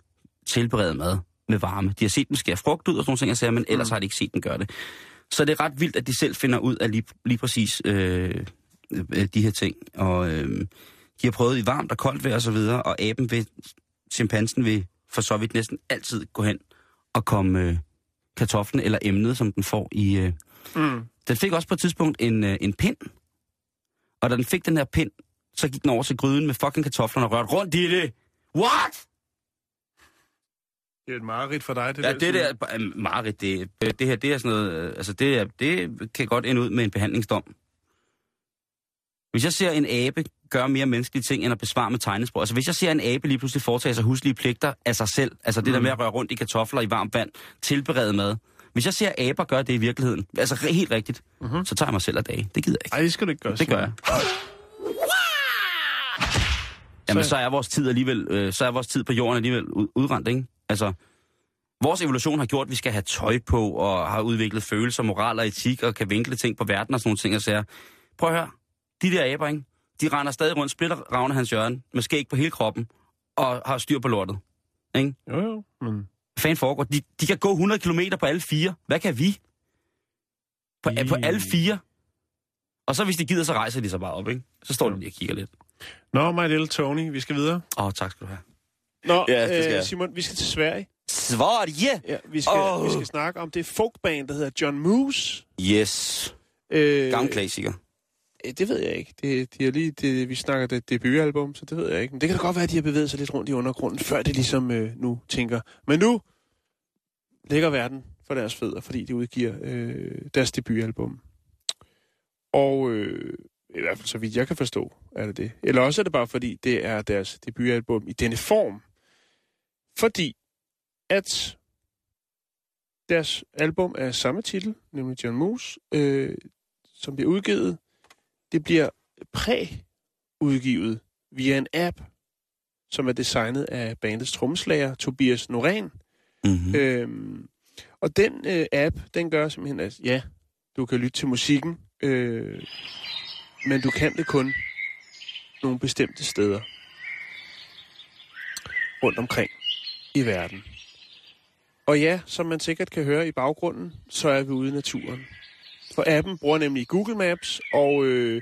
tilberede mad med varme. De har set dem skære frugt ud og sådan nogle ting, men ellers har de ikke set dem gøre det. Så det er ret vildt, at de selv finder ud af lige, lige præcis øh, øh, de her ting. Og øh, de har prøvet i varmt og koldt vejr og så videre, og aben vil, chimpansen vil for så vidt næsten altid gå hen og komme øh, kartoflen eller emnet, som den får i... Øh. Mm. Den fik også på et tidspunkt en, øh, en pind, og da den fik den her pind, så gik den over til gryden med fucking kartoflerne og rørte rundt i det. What? Det er et mareridt for dig, det Ja, der. det der, øh, Marit, det, det her, det er sådan noget, øh, altså det, det kan godt ende ud med en behandlingsdom. Hvis jeg ser en abe gøre mere menneskelige ting, end at besvare med tegnesprog, altså hvis jeg ser en abe lige pludselig foretage sig huslige pligter af sig selv, altså det mm. der med at røre rundt i kartofler i varmt vand, tilberede mad, hvis jeg ser aber gøre det i virkeligheden, altså helt rigtigt, mm-hmm. så tager jeg mig selv af dage. Det gider jeg ikke. Ej, det skal du ikke gøre, Det gør jeg. Jamen, Så- er vores tid alligevel, øh, så er vores tid på jorden alligevel ud, udrendt, ikke? Altså, vores evolution har gjort, at vi skal have tøj på, og har udviklet følelser, moral og etik, og kan vinkle ting på verden og sådan nogle ting, og siger, prøv at høre, de der aber, ikke? De render stadig rundt, splitter ravne hans hjørne, med skæg på hele kroppen, og har styr på lortet. Ikke? Jo, jo, men... Hvad fanden foregår? De, de kan gå 100 km på alle fire. Hvad kan vi? På, I- på alle fire. Og så hvis de gider, så rejser de sig bare op, ikke? Så står de lige og kigger lidt. Nå, my little Tony, vi skal videre. Åh, oh, tak skal du have. Nå, Ja, det skal øh. Simon, vi skal til Sverige. Sverige! Ja, vi skal, Åh. vi skal snakke om det folkband, der hedder John Moose. Yes. Øh, Gammel klassiker. øh, det ved jeg ikke. Det, de er lige, det, vi snakker det debutalbum, så det ved jeg ikke. Men det kan da godt være, at de har bevæget sig lidt rundt i undergrunden, før det ligesom øh, nu tænker. Men nu ligger verden for deres fødder, fordi de udgiver øh, deres debutalbum. Og øh, i hvert fald så vidt jeg kan forstå, er det det. Eller også er det bare fordi, det er deres debutalbum i denne form. Fordi at deres album er samme titel, nemlig John Moose, øh, som bliver udgivet. Det bliver præ-udgivet via en app, som er designet af bandets trommeslager Tobias Norén. Mm-hmm. Øhm, og den øh, app, den gør simpelthen, at ja, du kan lytte til musikken, øh, men du kan det kun nogle bestemte steder rundt omkring i verden. Og ja, som man sikkert kan høre i baggrunden, så er vi ude i naturen. For appen bruger nemlig Google Maps, og øh,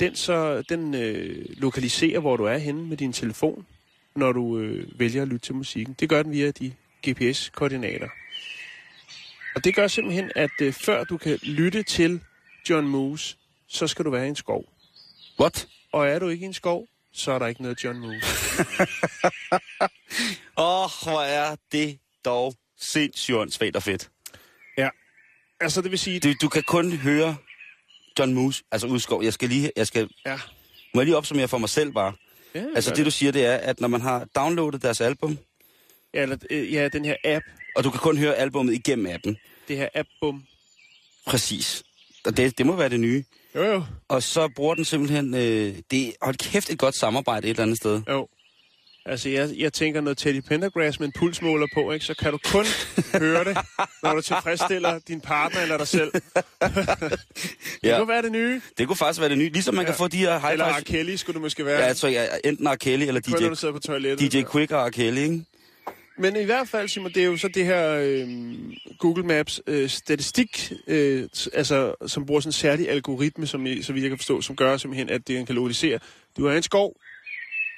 den, så, den øh, lokaliserer, hvor du er henne med din telefon, når du øh, vælger at lytte til musikken. Det gør den via de GPS-koordinater. Og det gør simpelthen, at øh, før du kan lytte til John Moose, så skal du være i en skov. What? Og er du ikke i en skov, så er der ikke noget John Moose. Åh, oh, hvor er det dog sindssygt åndssvagt og fedt. Altså, det vil sige... Du, du kan kun høre John Moose, altså udskov. Jeg skal lige, jeg skal, Ja. må jeg lige opsummere for mig selv bare. ja Altså det du siger, det er, at når man har downloadet deres album, Ja, eller, øh, ja, den her app. og du kan kun høre albummet igennem appen, Det her app-bum. præcis. Og det, det må være det nye. Jo, jo. Og så bruger den simpelthen, øh, det hold kæft et godt samarbejde et eller andet sted. Jo. Altså, jeg, jeg tænker noget Teddy Pendergrass med en pulsmåler på, ikke? Så kan du kun høre det, når du tilfredsstiller din partner eller dig selv. det Ja. kunne være det nye. Det kunne faktisk være det nye. Ligesom man ja. kan få de her high Eller R. Kelly skulle det måske være. Ja, tror, jeg, enten R. Kelly eller Kun når DJ, på toilettet. DJ Quick og R. Kelly, ikke? Men i hvert fald, Simon, det er jo så det her øh, Google Maps øh, statistik, øh, altså, som bruger sådan en særlig algoritme, som så vidt jeg kan forstå, som gør simpelthen, at det kan lokalisere. Du er i en skov,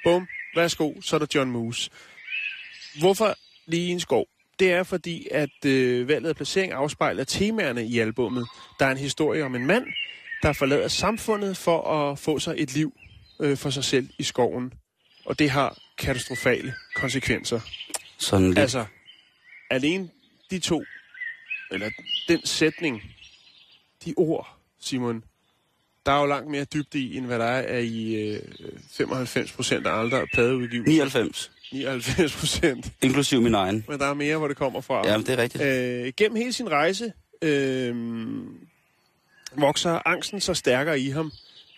bum, værsgo, så er der John Moose. Hvorfor lige i en skov? Det er fordi, at øh, valget af placering afspejler temaerne i albummet. Der er en historie om en mand, der forlader samfundet for at få sig et liv øh, for sig selv i skoven. Og det har katastrofale konsekvenser. Sådan lidt. Altså, alene de to, eller den sætning, de ord, Simon, der er jo langt mere dybde i, end hvad der er i øh, 95 procent af andre pladeudgivelser. 99, 99 procent. inklusiv min egen. Men der er mere, hvor det kommer fra. Ja, det er rigtigt. Øh, gennem hele sin rejse øh, vokser angsten så stærkere i ham.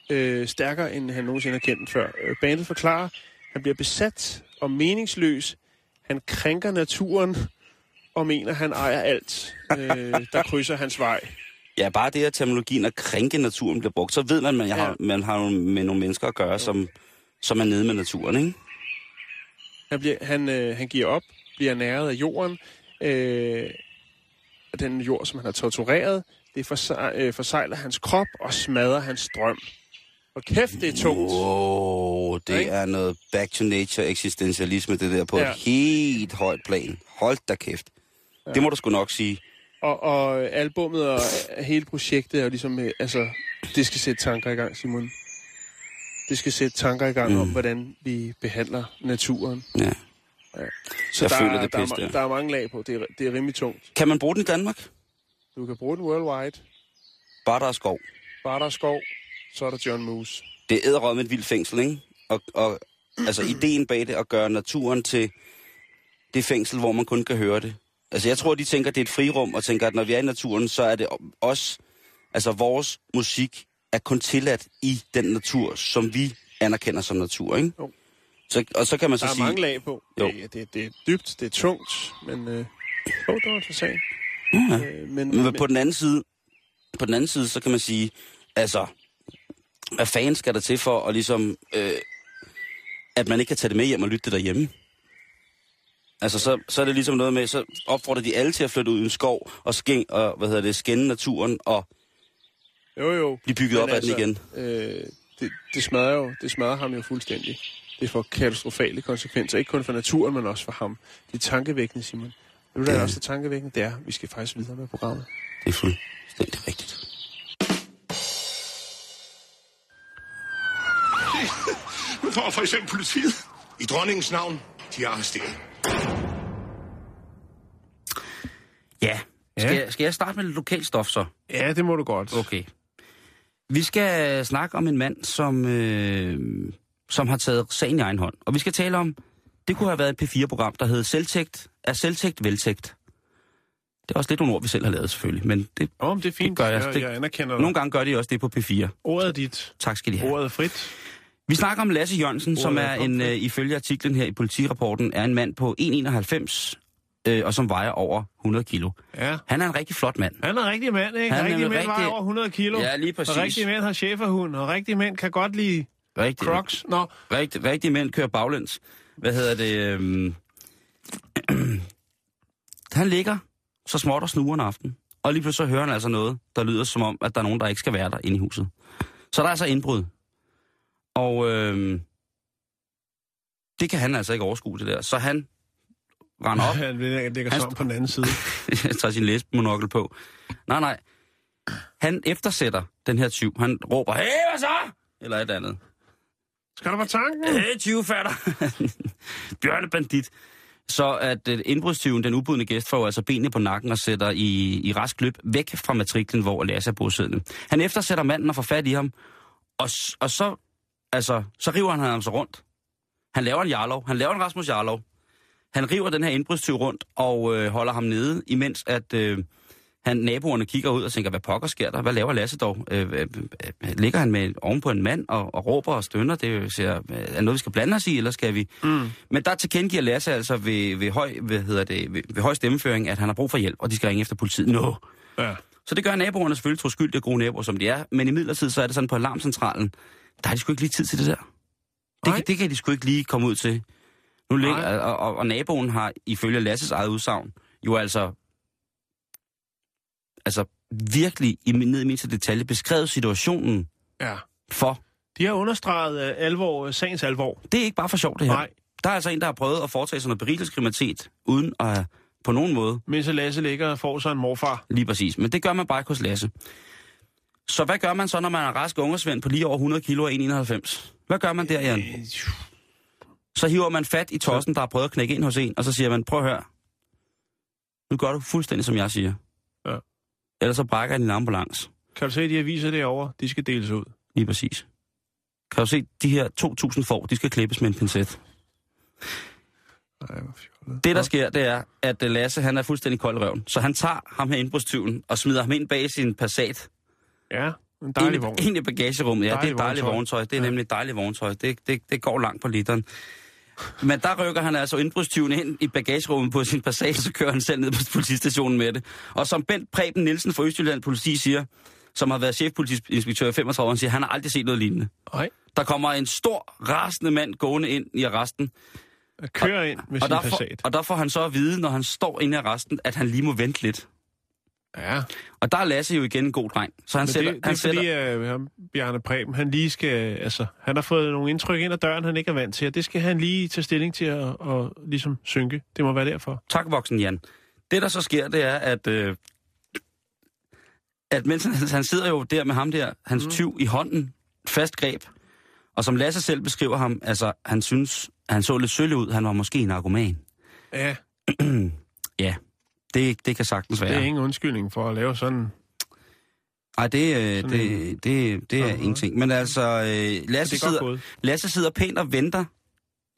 Øh, stærkere, end han nogensinde har kendt den før. Øh, bandet forklarer, han bliver besat og meningsløs han krænker naturen og mener, han ejer alt, øh, der krydser hans vej. Ja, bare det, at terminologien at krænke naturen bliver brugt, så ved man, at man, Ja. har, man har med nogle mennesker at gøre, som, som er nede med naturen, ikke? Han, bliver, han, øh, han giver op, bliver næret af jorden. Øh, og den jord, som han har tortureret, det forse- øh, forsejler hans krop og smadrer hans drøm. Og kæft, det er tungt. Wow, det Ikke? er noget back to nature eksistentialisme, det der på Ja. et helt højt plan. Hold da kæft. Det må du sgu nok sige. Og, og albummet og hele projektet er jo ligesom, øh, altså, det skal sætte tanker i gang, Simon. Det skal sætte tanker i gang mm. om, hvordan vi behandler naturen. Ja. Så Jeg der, føler er, det der, er, pisse, ma- ja. der er mange lag på. Det er, det er rimelig tungt. Kan man bruge den i Danmark? Du kan bruge den worldwide. Bare der er skov. Bare der er skov, så er der John Moose. Det er æderrød med et vildt fængsel, ikke? Og, og altså ideen bag det at gøre naturen til det fængsel, hvor man kun kan høre det. Altså jeg tror, de tænker, det er et frirum, og tænker, at når vi er i naturen, så er det os, altså vores musik er kun tilladt i den natur, som vi anerkender som natur, ikke? Jo. Så, og så kan man så Der er sige... mange lag på. Jo. Det, det, det er dybt, det er tungt, men... Øh, oh, det var interessant. Ja. Øh, men, Men på den anden side, på den anden side, så kan man sige, altså, hvad fanden skal der til for at ligesom, øh, at man ikke kan tage det med hjem og lytte det derhjemme? Altså, så, så er det ligesom noget med, så opfordrer de alle til at flytte ud i en skov og, skæng, og hvad hedder det, skænde naturen og jo, jo. blive bygget op af den igen. Øh, det, det, smadrer jo, det smadrer ham jo fuldstændig. Det får katastrofale konsekvenser, ikke kun for naturen, men også for ham. Det er tankevækkende, Simon. Ved du, hvad der Ja. er også er tankevækkende? Det er, vi skal faktisk videre med programmet. Det er fuldstændig rigtigt. Nu får for eksempel politiet. I dronningens navn, de er arresteret. Ja. Skal, Ja. jeg, skal jeg starte med lidt lokalt stof så? Ja, det må du godt. Okay. Vi skal snakke om en mand, som, øh, som har taget sagen i egen hånd. Og vi skal tale om, det kunne have været et P4-program, der hed Selvtægt, er selvtægt veltægt. Det er også lidt nogle ord, vi selv har lavet selvfølgelig, men det, Åh, oh, det er fint. Det gør jeg. jeg, Det- jeg anerkender dig. nogle gange gør de også det på P4. Ordet er dit. Tak skal de have. Ordet er frit. Vi snakker om Lasse Jørgensen, som Ordet er er en, øh, ifølge artiklen her i politirapporten, er en mand på 1,91 øh, og som vejer over 100 kilo. Ja. Han er en rigtig flot mand. Han er en rigtig mand, ikke? Han rigtig en mænd rigtig- vejer over 100 kilo. Ja, lige præcis. Og rigtige mænd har cheferhund, og rigtige mænd kan godt lide Rigtig, crocs. Nå, Rigtig, rigtig mænd kører baglæns. Hvad hedder det? Øhm... han ligger så småt og snuger en aften. Og lige pludselig så hører han altså noget, der lyder som om, at der er nogen, der ikke skal være der inde i huset. Så der er altså indbrud. Og øhm... det kan han altså ikke overskue, det der. Så han render op, han ligger Han- sådan på den anden side. tager sin læsmonokkel på. Nej, nej. Han eftersætter den her tyv. Han råber, hey, hvad så? Eller et andet. Skal du på tanken? Hey, tyvefatter! Bjørnebandit. Så at øh, indbrudstyven, den ubudne gæst, får altså benene på nakken og sætter i, i rask løb væk fra matriklen, hvor Lasse er bosiddende. Han eftersætter manden og får fat i ham, og, og så, altså, så river han ham så rundt. Han laver en Jarlov. Han laver en Rasmus Jarlov. Han river den her indbrudstyv rundt og øh, holder ham nede, imens at øh, han, naboerne kigger ud og tænker, hvad pokker sker der? Hvad laver Lasse dog? Øh, øh, øh, ligger han med oven på en mand og, og råber og stønner? Det er øh, er noget, vi skal blande os i, eller skal vi? Mm. Men der tilkendegiver Lasse altså ved, ved, høj, hvad hedder det, ved, ved høj stemmeføring, at han har brug for hjælp, og de skal ringe efter politiet. Nå! No. Ja. Så det gør naboerne selvfølgelig tro skyld, det er gode naboer, som de er. Men i midlertid, så er det sådan på alarmcentralen, der har de sgu ikke lige tid til det der. Det, kan- det kan de sgu ikke lige komme ud til. Nu ligger, og, og, og, naboen har ifølge Lasses eget udsagn jo altså, altså virkelig i ned i mindste detalje beskrevet situationen ja. for. De har understreget uh, alvor, uh, sagens alvor. Det er ikke bare for sjovt, det her. Nej. Der er altså en, der har prøvet at foretage sig noget berigelseskriminalitet, uden at på nogen måde Mens Lasse ligger og får sig en morfar. Lige præcis. Men det gør man bare ikke hos Lasse. Så hvad gør man så, når man er rask ungersvend på lige over 100 kilo og 91? Hvad gør man der, Jan? Så hiver man fat i tossen, der har prøvet at knække ind hos en, og så siger man, prøv at høre. Nu gør du fuldstændig, som jeg siger. Ja. Ellers så brækker jeg din ambulance. Kan du se, de aviser derovre? De skal deles ud. Lige præcis. Kan du se, de her 2.000 får, de skal klippes med en pincet. Det, der sker, det er, at øh, Lasse, han er fuldstændig kold i røven. Så han tager ham her indbrudstyven og smider ham ind bag sin Passat. Ja, en dejlig vogn. ind i bagagerummet, ja, det er Dejlig et dejligt vogntøj. Det er Ja. nemlig dejligt vogntøj. Det, det, det går langt på literen. Men der rykker han altså indbrudstyven ind i bagagerummet på sin passage, så kører han selv ned på politistationen med det. Og som Bent Preben Nielsen fra Østjylland Politi siger, som har været chefpolitiinspektør i 35 år, han siger, han har aldrig set noget lignende. Nej. Der kommer en stor, rasende mand gående ind i arresten, At køre ind med og sin der, får, Passat. og der får han så at vide, når han står inde i arresten, at han lige må vente lidt. Ja, Og der er Lasse jo igen en god dreng. Så han men sætter, det, det han er fordi, sætter, at ham, Bjarne Preben, han lige skal, altså, han har fået nogle indtryk ind ad døren, han ikke er vant til, og det skal han lige tage stilling til at, at ligesom synke. Det må være derfor. Tak, voksen Jan. Det, der så sker, det er, at, øh, at mens han, han sidder jo der med ham der, hans mm. tyv i hånden, fast greb, og som Lasse selv beskriver ham, altså, han synes, han så lidt sølle ud, han var måske en argument. Ja, Ja, det, det kan sagtens det være. er ingen undskyldning for at lave sådan... Nej, det, øh, Sådan det, det, det er Sådan ingenting. Men altså, øh, Det Lasse, er sidder. Lasse sidder pænt og venter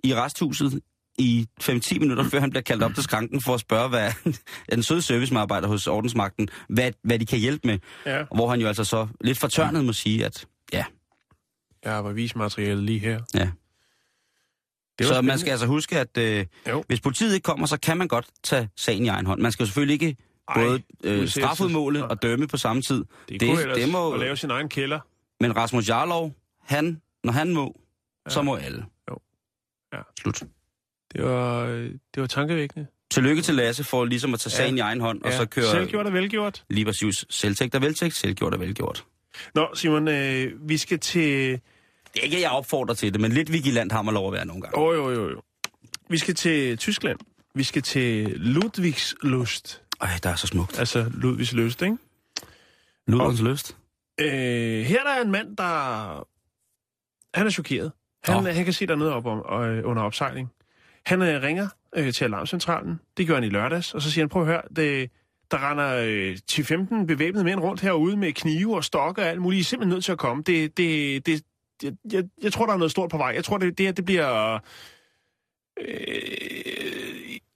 i resthuset i 5-10 minutter, før han bliver kaldt op til skranken for at spørge, hvad den søde servicemedarbejder hos ordensmagten, hvad, hvad de kan hjælpe med. Ja, Hvor han jo altså så lidt fortørnet må sige, at ja, jeg har bevismateriale lige her. ja. Det Så man spændende. skal altså huske, at øh, Jo. hvis politiet ikke kommer, så kan man godt tage sagen i egen hånd. Man skal jo selvfølgelig ikke Ej, både øh, strafudmåle og dømme på samme tid. Det, det- det, må- at lave sin egen kælder. Men Rasmus Jarlov, han, når han må, ja. så må alle. Jo. Ja. Slut. Det var, øh, det var tankevækkende. Tillykke til Lasse for ligesom at tage Ja. sagen i egen hånd, og så køre Selvgjort og velgjort. lige præcis selvtægt og veltægt, selvgjort og velgjort. Nå, Simon, øh, vi skal til... Det er ikke, at jeg opfordrer til det, men lidt vigilant har man lov at være nogle gange. Oh, jo, jo, jo. Vi skal til Tyskland. Vi skal til Ludwigslust. Ej, der er så smukt. Altså Ludwigslust, ikke? Luderens lyst. Øh, her der er en mand, der... Han er chokeret. Han, Nå. han kan se dernede op om, øh, under opsejling. Han øh, ringer øh, til alarmcentralen. Det gør han i lørdags. Og så siger han, prøv at høre, det, der render øh, 10-15 bevæbnede mænd rundt herude med knive og stokke og alt muligt. I er simpelthen nødt til at komme. Det, det, det, jeg, jeg, jeg tror, der er noget stort på vej. Jeg tror, det, det her det bliver... Øh,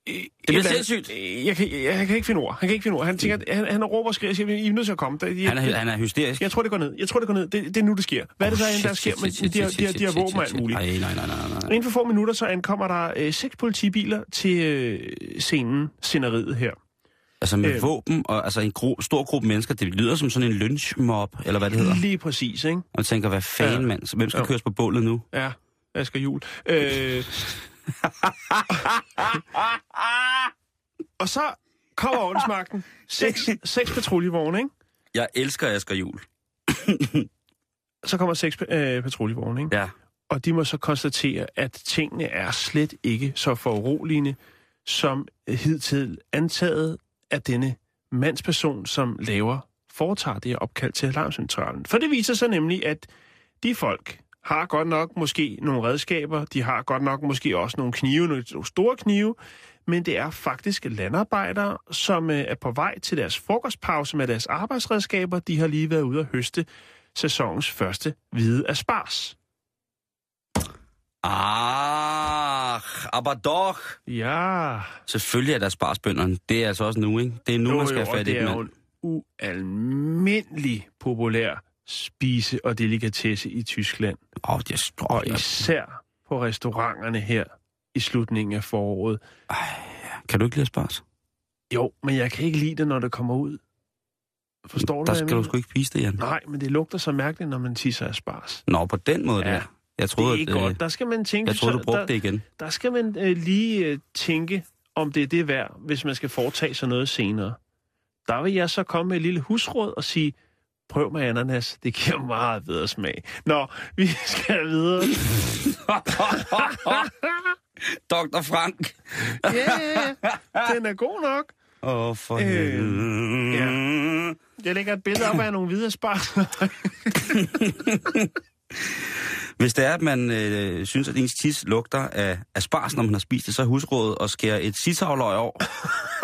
det bliver sindssygt. Jeg kan, jeg, jeg kan ikke finde ord. Han kan ikke finde ord. Han tænker, at han, han råber og skriger og siger, I er nødt til at komme. Jeg, Han er, han er hysterisk. jeg tror, det går ned. Jeg tror, det går ned. Det, det er nu, det sker. Hvad er det, der, end, der shit, sker shit, med shit, de, shit, de, shit, de shit, våben og shit, alt muligt? Ej, nej, nej, nej, nej, nej. Inden for få minutter, så ankommer der øh, seks politibiler til øh, scenen, sceneriet her. Altså med Øh. våben og altså en gro, stor gruppe mennesker, det lyder som sådan en lynchmob, eller hvad det hedder. Lige præcis, ikke? Og jeg tænker, hvad fanden, Ja. mand? Så Hvem skal Jo. køres på bålet nu? Ja, Asger Jul. Øh, og så kommer ordensmagten. Seks, seks patruljevogne, ikke? Jeg elsker Asger Jul. Så kommer seks øh, patruljevogne, ikke? Ja. Og de må så konstatere, at tingene er slet ikke så foruroligende, som hidtil antaget af denne mandsperson, som laver, foretager det her opkald til alarmcentralen. For det viser sig nemlig, at de folk har godt nok måske nogle redskaber, de har godt nok måske også nogle knive, nogle store knive, men det er faktisk landarbejdere, som øh, er på vej til deres frokostpause med deres arbejdsredskaber. De har lige været ude at høste sæsonens første hvide aspars. Ah, aber doch. Ja, Selvfølgelig er der sparsbønderne. Det er altså også nu, ikke? Det er nu, man skal have og fat i det er jo en ualmindelig populær spise- og delikatesse i Tyskland. Åh, oh, det er stort. Og især på restauranterne her i slutningen af foråret. Kan du ikke lide spars? Jo, men jeg kan ikke lide det, når det kommer ud. Forstår du, Der hvad jeg skal du sgu ikke spise det, Jan. Nej, men det lugter så mærkeligt, når man tisser af spars. Nå, på den måde Ja. der. Jeg Det troede, er ikke at, øh, godt. Der skal man tænke... jeg troede, du brugte der, det igen. Der skal man øh, lige øh, tænke, om det er det værd, hvis man skal foretage sig noget senere. Der vil jeg så komme med et lille husråd og sige, prøv med ananas, det giver meget bedre smag. Nå, vi skal videre. Dr. Frank. Ja, ja, ja. Den er god nok. Åh, oh, for Øh, helvede. ja. Jeg lægger et billede op af nogle hvide spars. Hvis det er, at man øh, synes, at ens tis lugter af, af spars, når man har spist det, så er husrådet at skære et sisavløg over,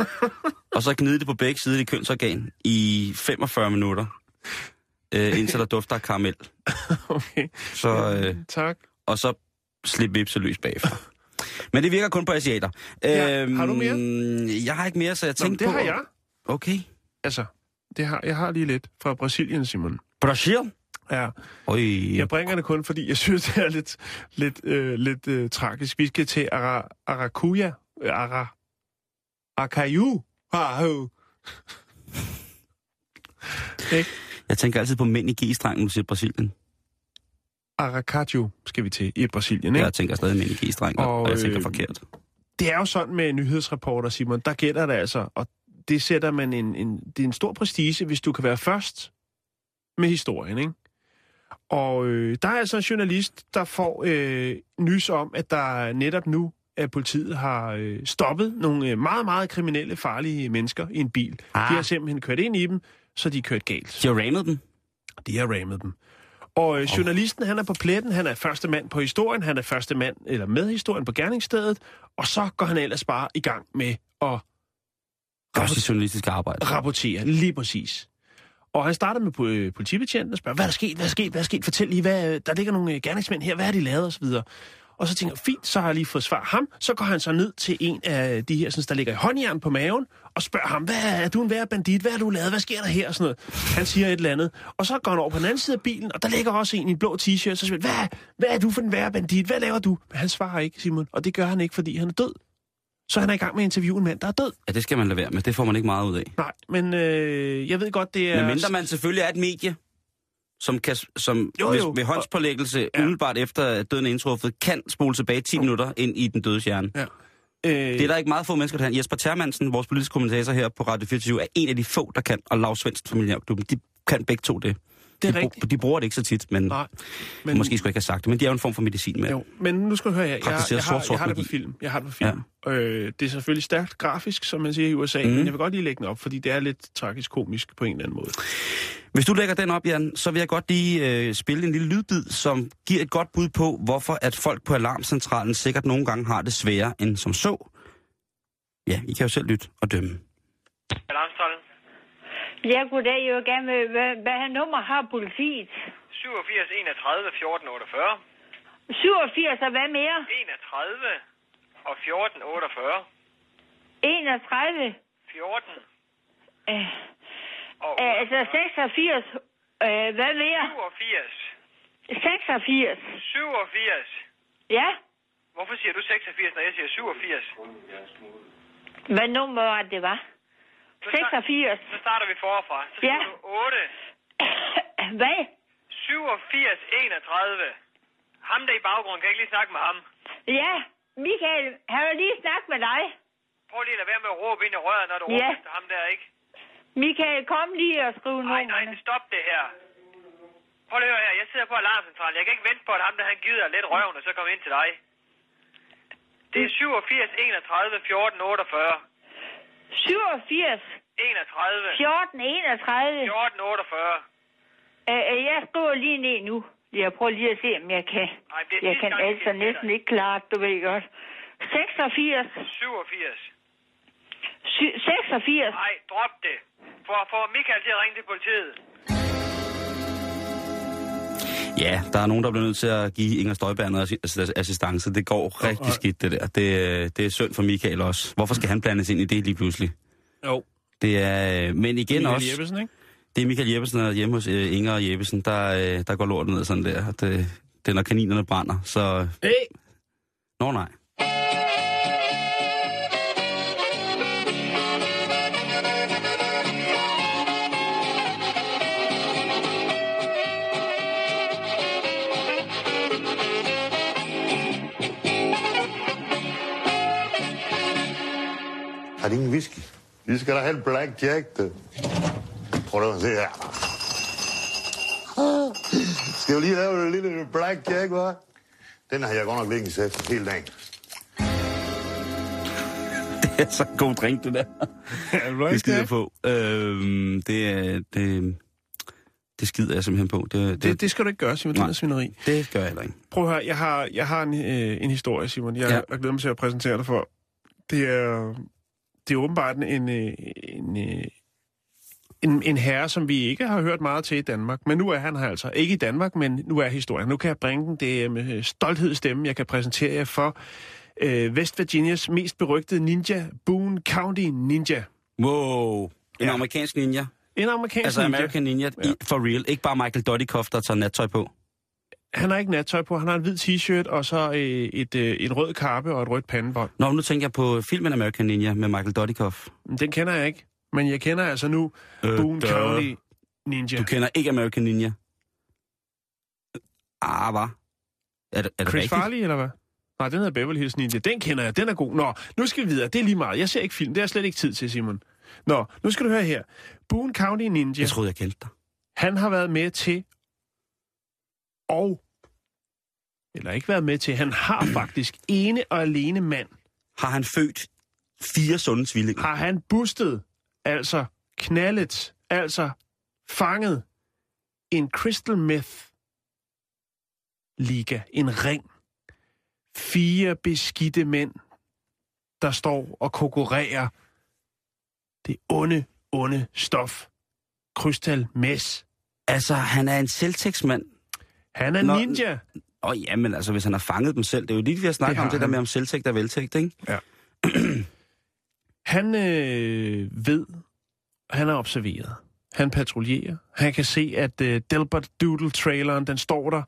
og så gnide det på begge sider i kønsorgan i 45 minutter, øh, indtil der dufter af karamel. okay, Så, øh, tak. og så slip vipse løs bagfra. Men det virker kun på asiater. Ja, har du mere? Jeg har ikke mere, så jeg Nå, tænkte det på... har jeg. Okay. Altså, det har, jeg har lige lidt fra Brasilien, Simon. Brasil? Ja. Øj, Jeg bringer det kun, fordi jeg synes, det er lidt, lidt, øh, lidt øh, tragisk. Vi skal til Ara, Arakuya. Ara, Akayu. Ahu. Ikke? jeg tænker altid på mænd i G-streng, når du siger Brasilien. Aracaju skal vi til i Brasilien. Ikke? Jeg tænker stadig mænd i G-streng, og, Og, og jeg tænker øh, forkert. Det er jo sådan med nyhedsreporter, Simon. Der gætter det altså, og det sætter man en, en, det er en stor prestige, hvis du kan være først med historien, ikke? Og øh, der er altså en journalist, der får øh, nys om, at der netop nu, at politiet har øh, stoppet nogle øh, meget, meget kriminelle, farlige mennesker i en bil. Ah. De har simpelthen kørt ind i dem, så de er kørt galt. De har rammet dem. De har rammet dem. Og øh, journalisten, han er på pletten, han er første mand på historien, han er første mand, eller med historien på gerningsstedet, og så går han ellers bare i gang med at Gør sit journalistiske arbejde. rapportere, lige præcis. Og han starter med øh, politibetjenten og spørger, hvad er der sket, hvad er der sket, hvad er der sket, fortæl lige, hvad, øh, der ligger nogle øh, gerningsmænd her, hvad har de lavet osv. Og så tænker jeg, fint, så har jeg lige fået svar ham. Så går han så ned til en af de her, sådan, der ligger i håndjern på maven, og spørger ham, hvad er du en værre bandit, hvad har du lavet, hvad sker der her, og sådan noget. Han siger et eller andet. Og så går han over på den anden side af bilen, og der ligger også en i en blå t-shirt, så siger han, hvad, hvad er du for en værre bandit, hvad laver du? Men han svarer ikke, Simon, og det gør han ikke, fordi han er død. Så han er i gang med at interviewe en mand, der er død. Ja, det skal man lade være med. Det får man ikke meget ud af. Nej, men øh, jeg ved godt, det er... Men mindre man selvfølgelig er et medie, som, kan, som Jo, jo, jo. ved håndspålæggelse, Ja. umiddelbart efter at døden er indtruffet, kan spole tilbage 10 minutter ind i den døde hjerne. Ja. Øh, Det er der ikke meget få mennesker, der kan. Jesper Termansen, vores politiske kommentator her på Radio 24, er en af de få, der kan, og Lars Svendsen fra Millionærklubben, de kan begge to det. Det er de, rigtigt. de bruger det ikke så tit, men, Nej, men måske skulle jeg ikke have sagt det, men de er jo en form for medicin med. Jo, men nu skal du høre her. Jeg, Praktiserer jeg, har, jeg har det på film. Jeg har det på film. Ja. Øh, det er selvfølgelig stærkt grafisk, som man siger i USA, mm. Men jeg vil godt lige lægge den op, fordi det er lidt tragisk komisk på en eller anden måde. Hvis du lægger den op, Jan, så vil jeg godt lige øh, spille en lille lydbid, som giver et godt bud på, hvorfor at folk på alarmcentralen sikkert nogle gange har det sværere end som så. Ja, I kan jo selv lytte og dømme. Alarmstrømmen. Ja, goddag. Jeg vil gerne med, hvad, hvad her nummer har politiet? 87 31 14 48. 87 og hvad mere? 31 og 14 48. 31. 14 Øh, og øh, altså 86. Øh, hvad mere? 87. 86. 87. Ja? Hvorfor siger du 86, når jeg siger 87? Hvad nummer var det, det var? Så sta- 86. Så starter vi forfra. Så Ja. du 8. Hvad? 87 31. Ham der i baggrunden, kan jeg ikke lige snakke med ham? Ja, Michael, har jeg lige snakket med dig? Prøv lige at lade være med at råbe ind i røret, når du Ja. råber ham der, ikke? Michael, kom lige og skriv Nej, nej, nummerne. stop det her. Prøv lige at høre her. Jeg sidder på alarmcentralen. Jeg kan ikke vente på, at ham der han gider lidt røven, og så kommer ind til dig. Det er 87 31 14 48. 87. 31 14. 31. 14 48. Øh, jeg skriver lige ned nu. Jeg prøver lige at se, om jeg kan. Nej, det er Jeg kan gang, altså næsten ikke klare du ved godt. 86. 87. Sy- 86. Nej, drop det. For, for Michael til at ringe til politiet. Ja, der er nogen, der bliver nødt til at give Inger Støjberg noget assi- assistance. Det går rigtig skidt, det der. Det, øh, det er synd for Michael også. Hvorfor skal han blandes ind i det lige pludselig? Jo. Det er, øh, men igen Michael også, Jeppesen, ikke? det er Michael Jeppesen og hjemme hos øh, Inger og Jeppesen, der, øh, der går lorten ned sådan der. Det, det er når kaninerne brænder, så... Hey! Nå nej. Har de ingen whisky? Vi skal da have en black jack, du. Prøv at se her. Skal vi lige lave en lille black jack, hva'? Den har jeg godt nok liggende sæt hele dagen. Det er så en god drink, det der. Det skider jeg på. Øhm, det, er- det, det skider jeg simpelthen på. Det, det, Det, det skal du ikke gøre, Simon. Det Nej. er svineri. det gør jeg heller ikke. Prøv at høre, jeg har, jeg har en, øh, en historie, Simon. Jeg, ja. jeg glæder mig til at præsentere dig for. Det er, det er åbenbart en, øh, en, øh, en, en herre, som vi ikke har hørt meget til i Danmark. Men nu er han her altså. Ikke i Danmark, men nu er historien. Nu kan jeg bringe den. Det er med stolthed i stemmen. Jeg kan præsentere jer for øh, West Virginias mest berygtede ninja, Boone County Ninja. Wow. En Ja. amerikansk ninja. En amerikansk Altså ninja. American Ninja, ja. for real. Ikke bare Michael Dudikoff, der tager nattøj på. Han har ikke nattøj på, han har en hvid t-shirt, og så øh, et, øh, en rød kappe og et rødt pandebånd. Nå, nu tænker jeg på filmen American Ninja med Michael Dudikoff. Den kender jeg ikke, men jeg kender altså nu Øh, Boone duh. County Ninja. Du kender ikke American Ninja? Ah, hvad? Er det, er det Chris rigtigt? Farley, eller hvad? Nej, den hedder Beverly Hills Ninja. Den kender jeg, den er god. Nå, nu skal vi videre. Det er lige meget. Jeg ser ikke film, det har jeg slet ikke tid til, Simon. Nå, nu skal du høre her. Boone County Ninja, Jeg troede, jeg kendte dig. han har været med til, og, eller ikke været med til, han har faktisk ene og alene mand, Har han født fire sunde tvillinger? har han bustet, altså knaldet, altså fanget en crystal meth liga, en ring. Fire beskidte mænd, der står og konkurrerer det onde, onde stof. Crystal mess. Altså, han er en selvtægtsmand. Han er Nå, ninja. Åh oh, ja, men altså, hvis han har fanget dem selv, det er jo lige, vi har snakket Det om det der han. med om selvtægt og veltægt, ikke? Han øh, ved, han er observeret. Han patruljerer. Han kan se, at øh, Delbert Doodle-traileren, den står der,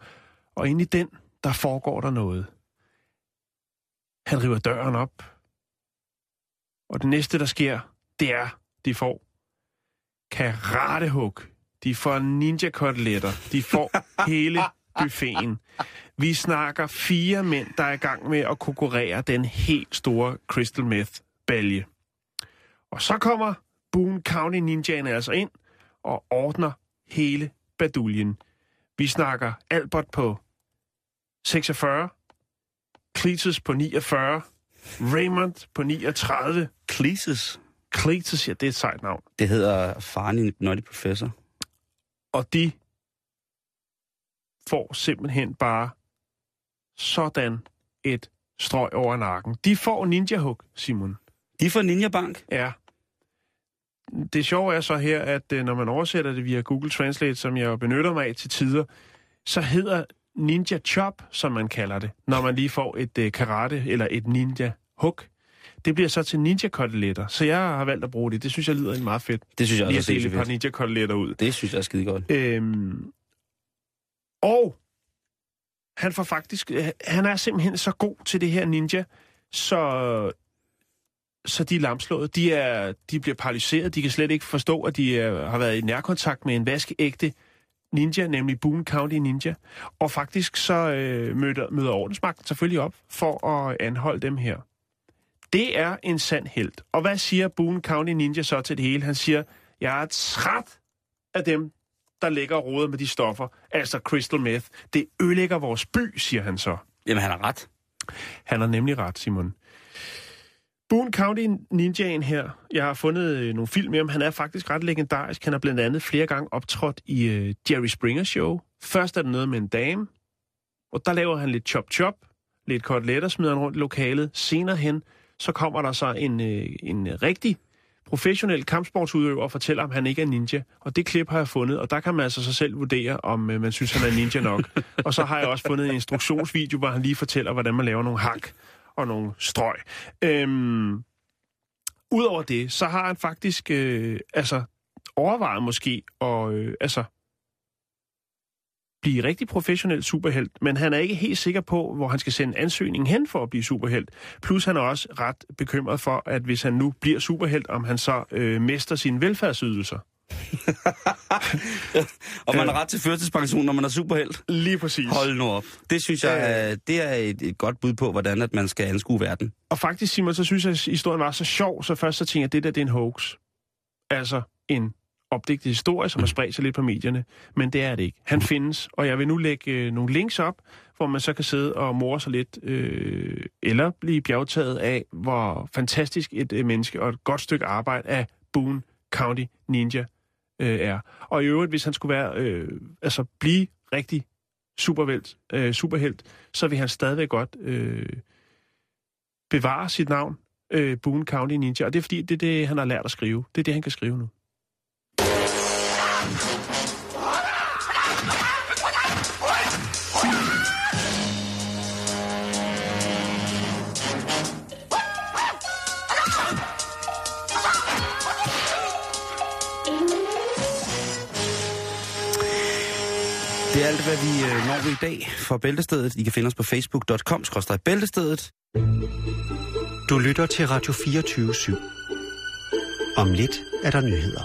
og inde i den, der foregår der noget. Han river døren op, og det næste, der sker, det er, de får karatehug. De får ninja-koteletter. De får hele buffeten. Vi snakker fire mænd, der er i gang med at konkurrere den helt store Crystal Meth-balje. Og så kommer Boone County Ninjaen altså ind og ordner hele baduljen. Vi snakker Albert på 46, Cletus på 49, Raymond på 39. Cletus. Cletus, ja, det er et sejt navn. Det hedder faren i Nutty Professor. Og de får simpelthen bare sådan et strøg over nakken. De får ninja-hug, Simon. De får Ninja Bank. Ja. Det sjove er så her, at øh, når man oversætter det via Google Translate, som jeg benytter mig af til tider, så hedder Ninja Chop, som man kalder det, når man lige får et øh, karate eller et ninja hook. Det bliver så til ninja koteletter, så jeg har valgt at bruge det. Det synes jeg lyder meget fedt. Det synes jeg Lige også at er dele et par fedt. ninja koteletter ud. Det synes jeg er skide godt. Øhm, og han får faktisk, øh, han er simpelthen så god til det her ninja, så, så de er lamslået. De, er, de bliver paralyseret. De kan slet ikke forstå, at de er, har været i nærkontakt med en vaskeægte ninja, nemlig Boone County Ninja. Og faktisk så øh, møder, møder ordensmagten selvfølgelig op for at anholde dem her. Det er en sand held. Og hvad siger Boone County Ninja så til det hele? Han siger, jeg er træt af dem, der ligger og roder med de stoffer, altså crystal meth. Det ødelægger vores by, siger han så. Jamen, han har ret. Han har nemlig ret, Simon. Boone County Ninjaen her, jeg har fundet øh, nogle film med ham, han er faktisk ret legendarisk. Han har blandt andet flere gange optrådt i øh, Jerry Springer Show. Først er det noget med en dame, og der laver han lidt chop-chop, lidt koteletter, smider han rundt i lokalet. Senere hen, så kommer der så en, øh, en øh, rigtig professionel kampsportsudøver og fortæller, om han ikke er ninja. Og det klip har jeg fundet, og der kan man altså så selv vurdere, om øh, man synes, han er ninja nok. og så har jeg også fundet en instruktionsvideo, hvor han lige fortæller, hvordan man laver nogle hak og nogle strøg. Øhm, Udover det, så har han faktisk øh, altså overvejet måske at øh, altså, blive rigtig professionel superhelt, men han er ikke helt sikker på, hvor han skal sende ansøgningen hen for at blive superhelt. Plus han er også ret bekymret for, at hvis han nu bliver superhelt, om han så øh, mister sine velfærdsydelser. Og man har ret til førtidspension, når man er superhelt. Lige præcis. Hold nu op. Det synes jeg, er, det er et, et godt bud på, hvordan at man skal anskue verden. Og faktisk, Simon, så synes jeg, at historien var så sjov, så først så tænkte jeg, at det der, det er en hoax. Altså en opdigtet historie, som har spredt sig lidt på medierne, men det er det ikke. Han findes, og jeg vil nu lægge øh, nogle links op, hvor man så kan sidde og more sig lidt, øh, eller blive bjergtaget af, hvor fantastisk et øh, menneske og et godt stykke arbejde af Boone County Ninja øh, er. Og i øvrigt, hvis han skulle være, øh, altså blive rigtig supervelt, øh, superhelt, så vil han stadigvæk godt øh, bevare sit navn, øh, Boone County Ninja. Og det er fordi, det er det, han har lært at skrive. Det er det, han kan skrive nu. Hvad vi øh, når i dag for Bæltestedet. I kan finde os på facebook.com, bæltestedet. Du lytter til Radio 24 /7. Om lidt er der nyheder.